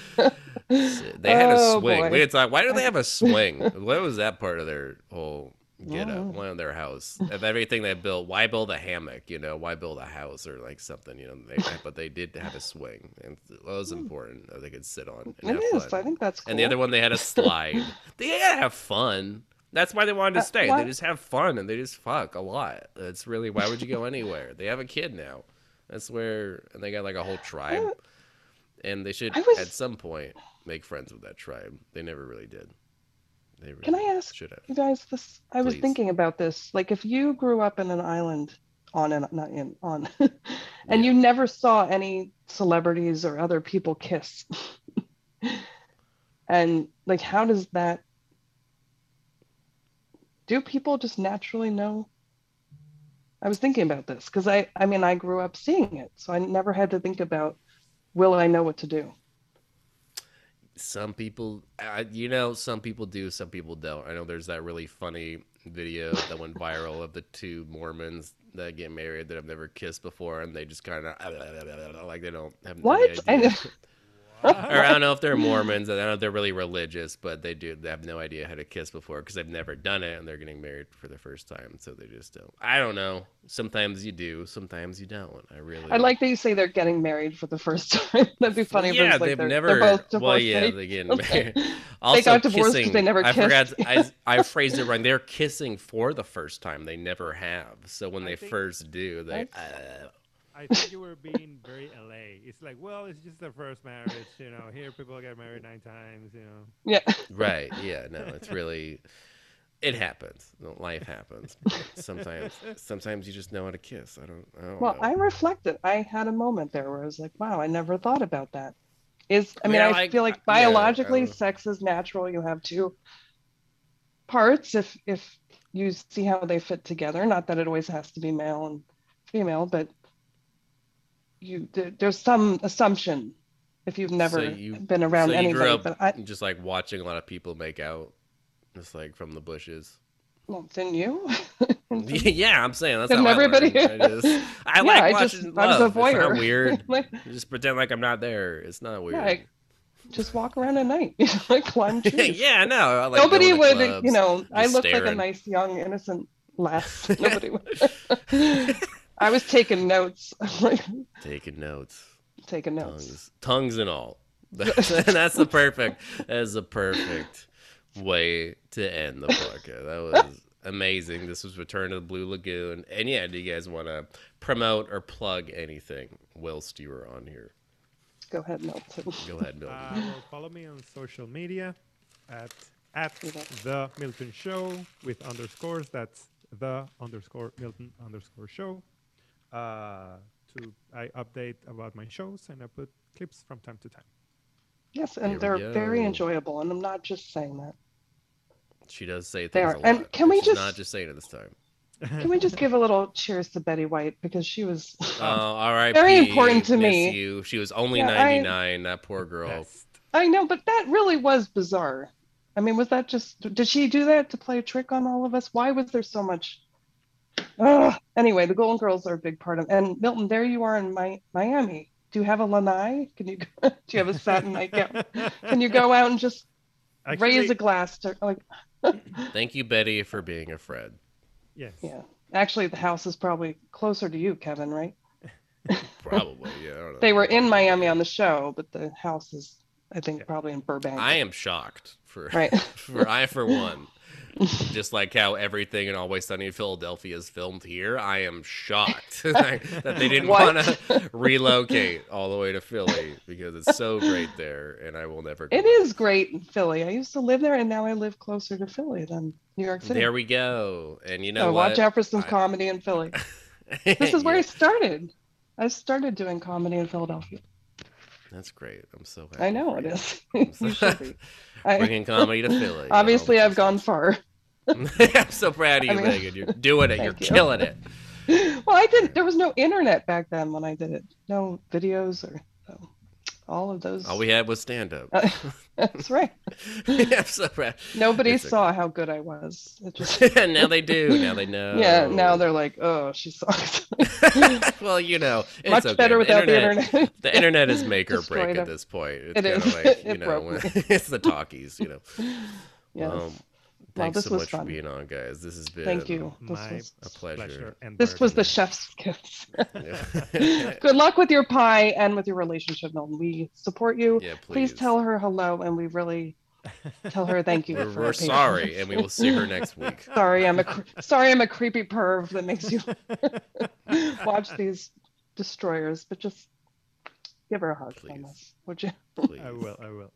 Speaker 2: they had a
Speaker 3: Oh,
Speaker 2: swing.
Speaker 3: boy.
Speaker 2: We had why do they have a swing? what was that part of their whole get up? One of their house of everything they built. Why build a hammock? You know, why build a house or like something? You know, they, but they did have a swing, and that was important that they could sit on. And
Speaker 3: Hmm. It is.
Speaker 2: fun.
Speaker 3: I think that's cool.
Speaker 2: And the other one, they had a slide. they had to have fun. That's why they wanted to
Speaker 3: Uh,
Speaker 2: stay. They just have fun and they just fuck a lot. It's really why would you go anywhere? They have a kid now. That's where and they got like a whole tribe.
Speaker 3: Uh,
Speaker 2: And they should
Speaker 3: was-
Speaker 2: at some point make friends with that tribe. They never really did. They really
Speaker 3: Can I ask
Speaker 2: should have.
Speaker 3: you guys this? I was thinking about this. Like, if you grew up in an island on and not in on, [laughs] and you never saw any celebrities or other people kiss, [laughs] and like, how does that? Do people just naturally know? I was thinking about this because I, I mean, I grew up seeing it, so I never had to think about, will I know what to do?
Speaker 2: Some people, uh, you know, some people do, some people don't. I know there's that really funny video that went viral of the two Mormons that get married that have never kissed before, and they just kind of [laughs] like they don't have
Speaker 3: What? [laughs]
Speaker 2: or I don't know if they're [laughs] Mormons. I don't know if they're really religious, but they do. They have no idea how to kiss before because they've never done it, and they're getting married for the first time, so they just don't. I don't know. Sometimes you do, sometimes you don't. I really.
Speaker 3: I like that you say they're getting married for the first [laughs] time. That'd be funny.
Speaker 2: Yeah,
Speaker 3: like
Speaker 2: they've
Speaker 3: they're,
Speaker 2: never.
Speaker 3: they're both
Speaker 2: well, yeah, [laughs] they get married. Also,
Speaker 3: got divorced
Speaker 2: kissing.
Speaker 3: they never Kissed.
Speaker 2: I forgot. I, I phrased it wrong. They're kissing for the first time. They never have. So when
Speaker 4: I
Speaker 2: they
Speaker 4: think-
Speaker 2: first do, they. Uh,
Speaker 4: I think you were being very LA. It's like, well, it's just their first marriage, you know. Here, people get married nine times, you know.
Speaker 3: Yeah.
Speaker 2: Right. Yeah. No, it's really it happens. Life happens. Sometimes sometimes you just know how to kiss. I don't I don't
Speaker 3: Well,
Speaker 2: know.
Speaker 3: I reflected. I had a moment there where I was like, wow, I never thought about that. Is I mean,
Speaker 2: Yeah,
Speaker 3: I
Speaker 2: like,
Speaker 3: feel like biologically,
Speaker 2: um,
Speaker 3: sex is natural. You have two parts if if you see how they fit together. Not that it always has to be male and female, but you there, there's some assumption if you've never
Speaker 2: you-
Speaker 3: been around
Speaker 2: so you grew
Speaker 3: anybody.
Speaker 2: up
Speaker 3: But I
Speaker 2: just like watching a lot of people make out just like from the bushes.
Speaker 3: well, didn't you? [laughs]
Speaker 2: yeah, I'm saying that's
Speaker 3: Didn't
Speaker 2: how
Speaker 3: everybody-
Speaker 2: I. I, just, I [laughs]
Speaker 3: Yeah,
Speaker 2: like
Speaker 3: I just-
Speaker 2: watching
Speaker 3: I was a
Speaker 2: love. It's not weird. [laughs]
Speaker 3: Like,
Speaker 2: just pretend like I'm not there. It's not weird.
Speaker 3: I- just walk around at night, you know, like climb trees.
Speaker 2: yeah, no. I like
Speaker 3: Nobody would,
Speaker 2: clubs,
Speaker 3: you know. I look like a nice young innocent lass. Nobody would. I was taking notes, [laughs]
Speaker 2: taking notes,
Speaker 3: taking notes.
Speaker 2: tongues, tongues and all. That's, [laughs] [laughs] that's the perfect. That is the perfect way to end the podcast. That was amazing. This was Return to the Blue Lagoon. And yeah, do you guys want to promote or plug anything whilst you were on here?
Speaker 3: Go ahead, Milton.
Speaker 2: Go ahead, Milton.
Speaker 4: Uh, well, follow me on social media at at the Milton Show with underscores. That's the underscore Milton underscore show. Uh, to I update about my shows and I put clips from time to time.
Speaker 3: Yes, and they're very enjoyable, and I'm not just saying that.
Speaker 2: She does say
Speaker 3: They
Speaker 2: things
Speaker 3: are-
Speaker 2: a lot.
Speaker 3: and can we
Speaker 2: She's
Speaker 3: just-
Speaker 2: not just saying it this time?
Speaker 3: Can we just give a little cheers to Betty White because she was
Speaker 2: Oh, all right. [laughs]
Speaker 3: Very important to me.
Speaker 2: You. She was only
Speaker 3: Yeah, I-
Speaker 2: 99. That poor girl.
Speaker 4: Best.
Speaker 3: I know, but that really was bizarre. I mean, was that just did she do that to play a trick on all of us? Why was there so much? Ugh. Anyway, the Golden Girls are a big part of. And Milton, there you are in my, Miami. Do you have a lanai? Can you? [laughs] Do you have a satin nightgown? Can you go out and just raise a glass to like? [laughs]
Speaker 2: Thank you, Betty, for being a friend.
Speaker 4: Yes.
Speaker 3: Yeah. Actually, the house is probably closer to you, Kevin. Right? [laughs]
Speaker 2: Probably. Yeah. I don't know.
Speaker 3: They were in Miami on the show, but the house is, I think, probably in Burbank.
Speaker 2: I am shocked for
Speaker 3: Right.
Speaker 2: for I for one. [laughs] Just like how everything in Always Sunny in Philadelphia is filmed here, I am shocked [laughs] [laughs] that they didn't want to relocate all the way to Philly because it's so great there, and I will never.
Speaker 3: It is great in Philly. I used to live there, and now I live closer to Philly than New York City.
Speaker 2: There we go, and you know
Speaker 3: so watch some
Speaker 2: I-
Speaker 3: comedy in Philly. This is where I started. I started doing comedy in Philadelphia.
Speaker 2: That's great. I'm so happy.
Speaker 3: I know it
Speaker 2: is.
Speaker 3: is. you should be. I,
Speaker 2: Bringing comedy to Philly.
Speaker 3: obviously,
Speaker 2: Oh,
Speaker 3: I've gone far. [laughs]
Speaker 2: I'm so proud of you,
Speaker 3: I mean-
Speaker 2: Megan. You're doing it. [laughs] You're
Speaker 3: you.
Speaker 2: killing it. [laughs]
Speaker 3: Well, I didn't. There was no internet back then when I did it. No videos or so, all of those.
Speaker 2: All we had was stand up.
Speaker 3: Uh, That's right. [laughs]
Speaker 2: I'm so proud.
Speaker 3: Nobody
Speaker 2: It's okay.
Speaker 3: saw how good I was. It just. [laughs]
Speaker 2: now they do. Now they know. [laughs]
Speaker 3: Yeah. Now they're like, oh, she sucks.
Speaker 2: well, you know, it's
Speaker 3: Much
Speaker 2: okay.
Speaker 3: better without the
Speaker 2: internet.
Speaker 3: internet.
Speaker 2: The internet is make or break
Speaker 3: Destroyed
Speaker 2: at this point. It's
Speaker 3: It is.
Speaker 2: like you
Speaker 3: It
Speaker 2: know,
Speaker 3: broke
Speaker 2: it's the talkies. You know.
Speaker 3: yes.
Speaker 2: Um,
Speaker 3: Well,
Speaker 2: thanks
Speaker 3: this
Speaker 2: so
Speaker 3: was
Speaker 2: much for
Speaker 3: fun.
Speaker 2: being on, guys. This has been
Speaker 3: Thank you. This
Speaker 4: My
Speaker 3: was,
Speaker 2: a pleasure.
Speaker 4: and
Speaker 3: this was the chef's [laughs] kiss. Good luck with your pie and with your relationship, Milton. We support you.
Speaker 2: yeah
Speaker 3: Please
Speaker 2: please.
Speaker 3: tell her hello, and we really tell her thank you.
Speaker 2: We're,
Speaker 3: for
Speaker 2: we're sorry, and we will see her next week. [laughs]
Speaker 3: Sorry, I'm a sorry, I'm a creepy perv that makes you [laughs] watch these destroyers, but just give her a hug
Speaker 2: Please.
Speaker 3: us, would you?
Speaker 2: Please.
Speaker 4: I will. I will.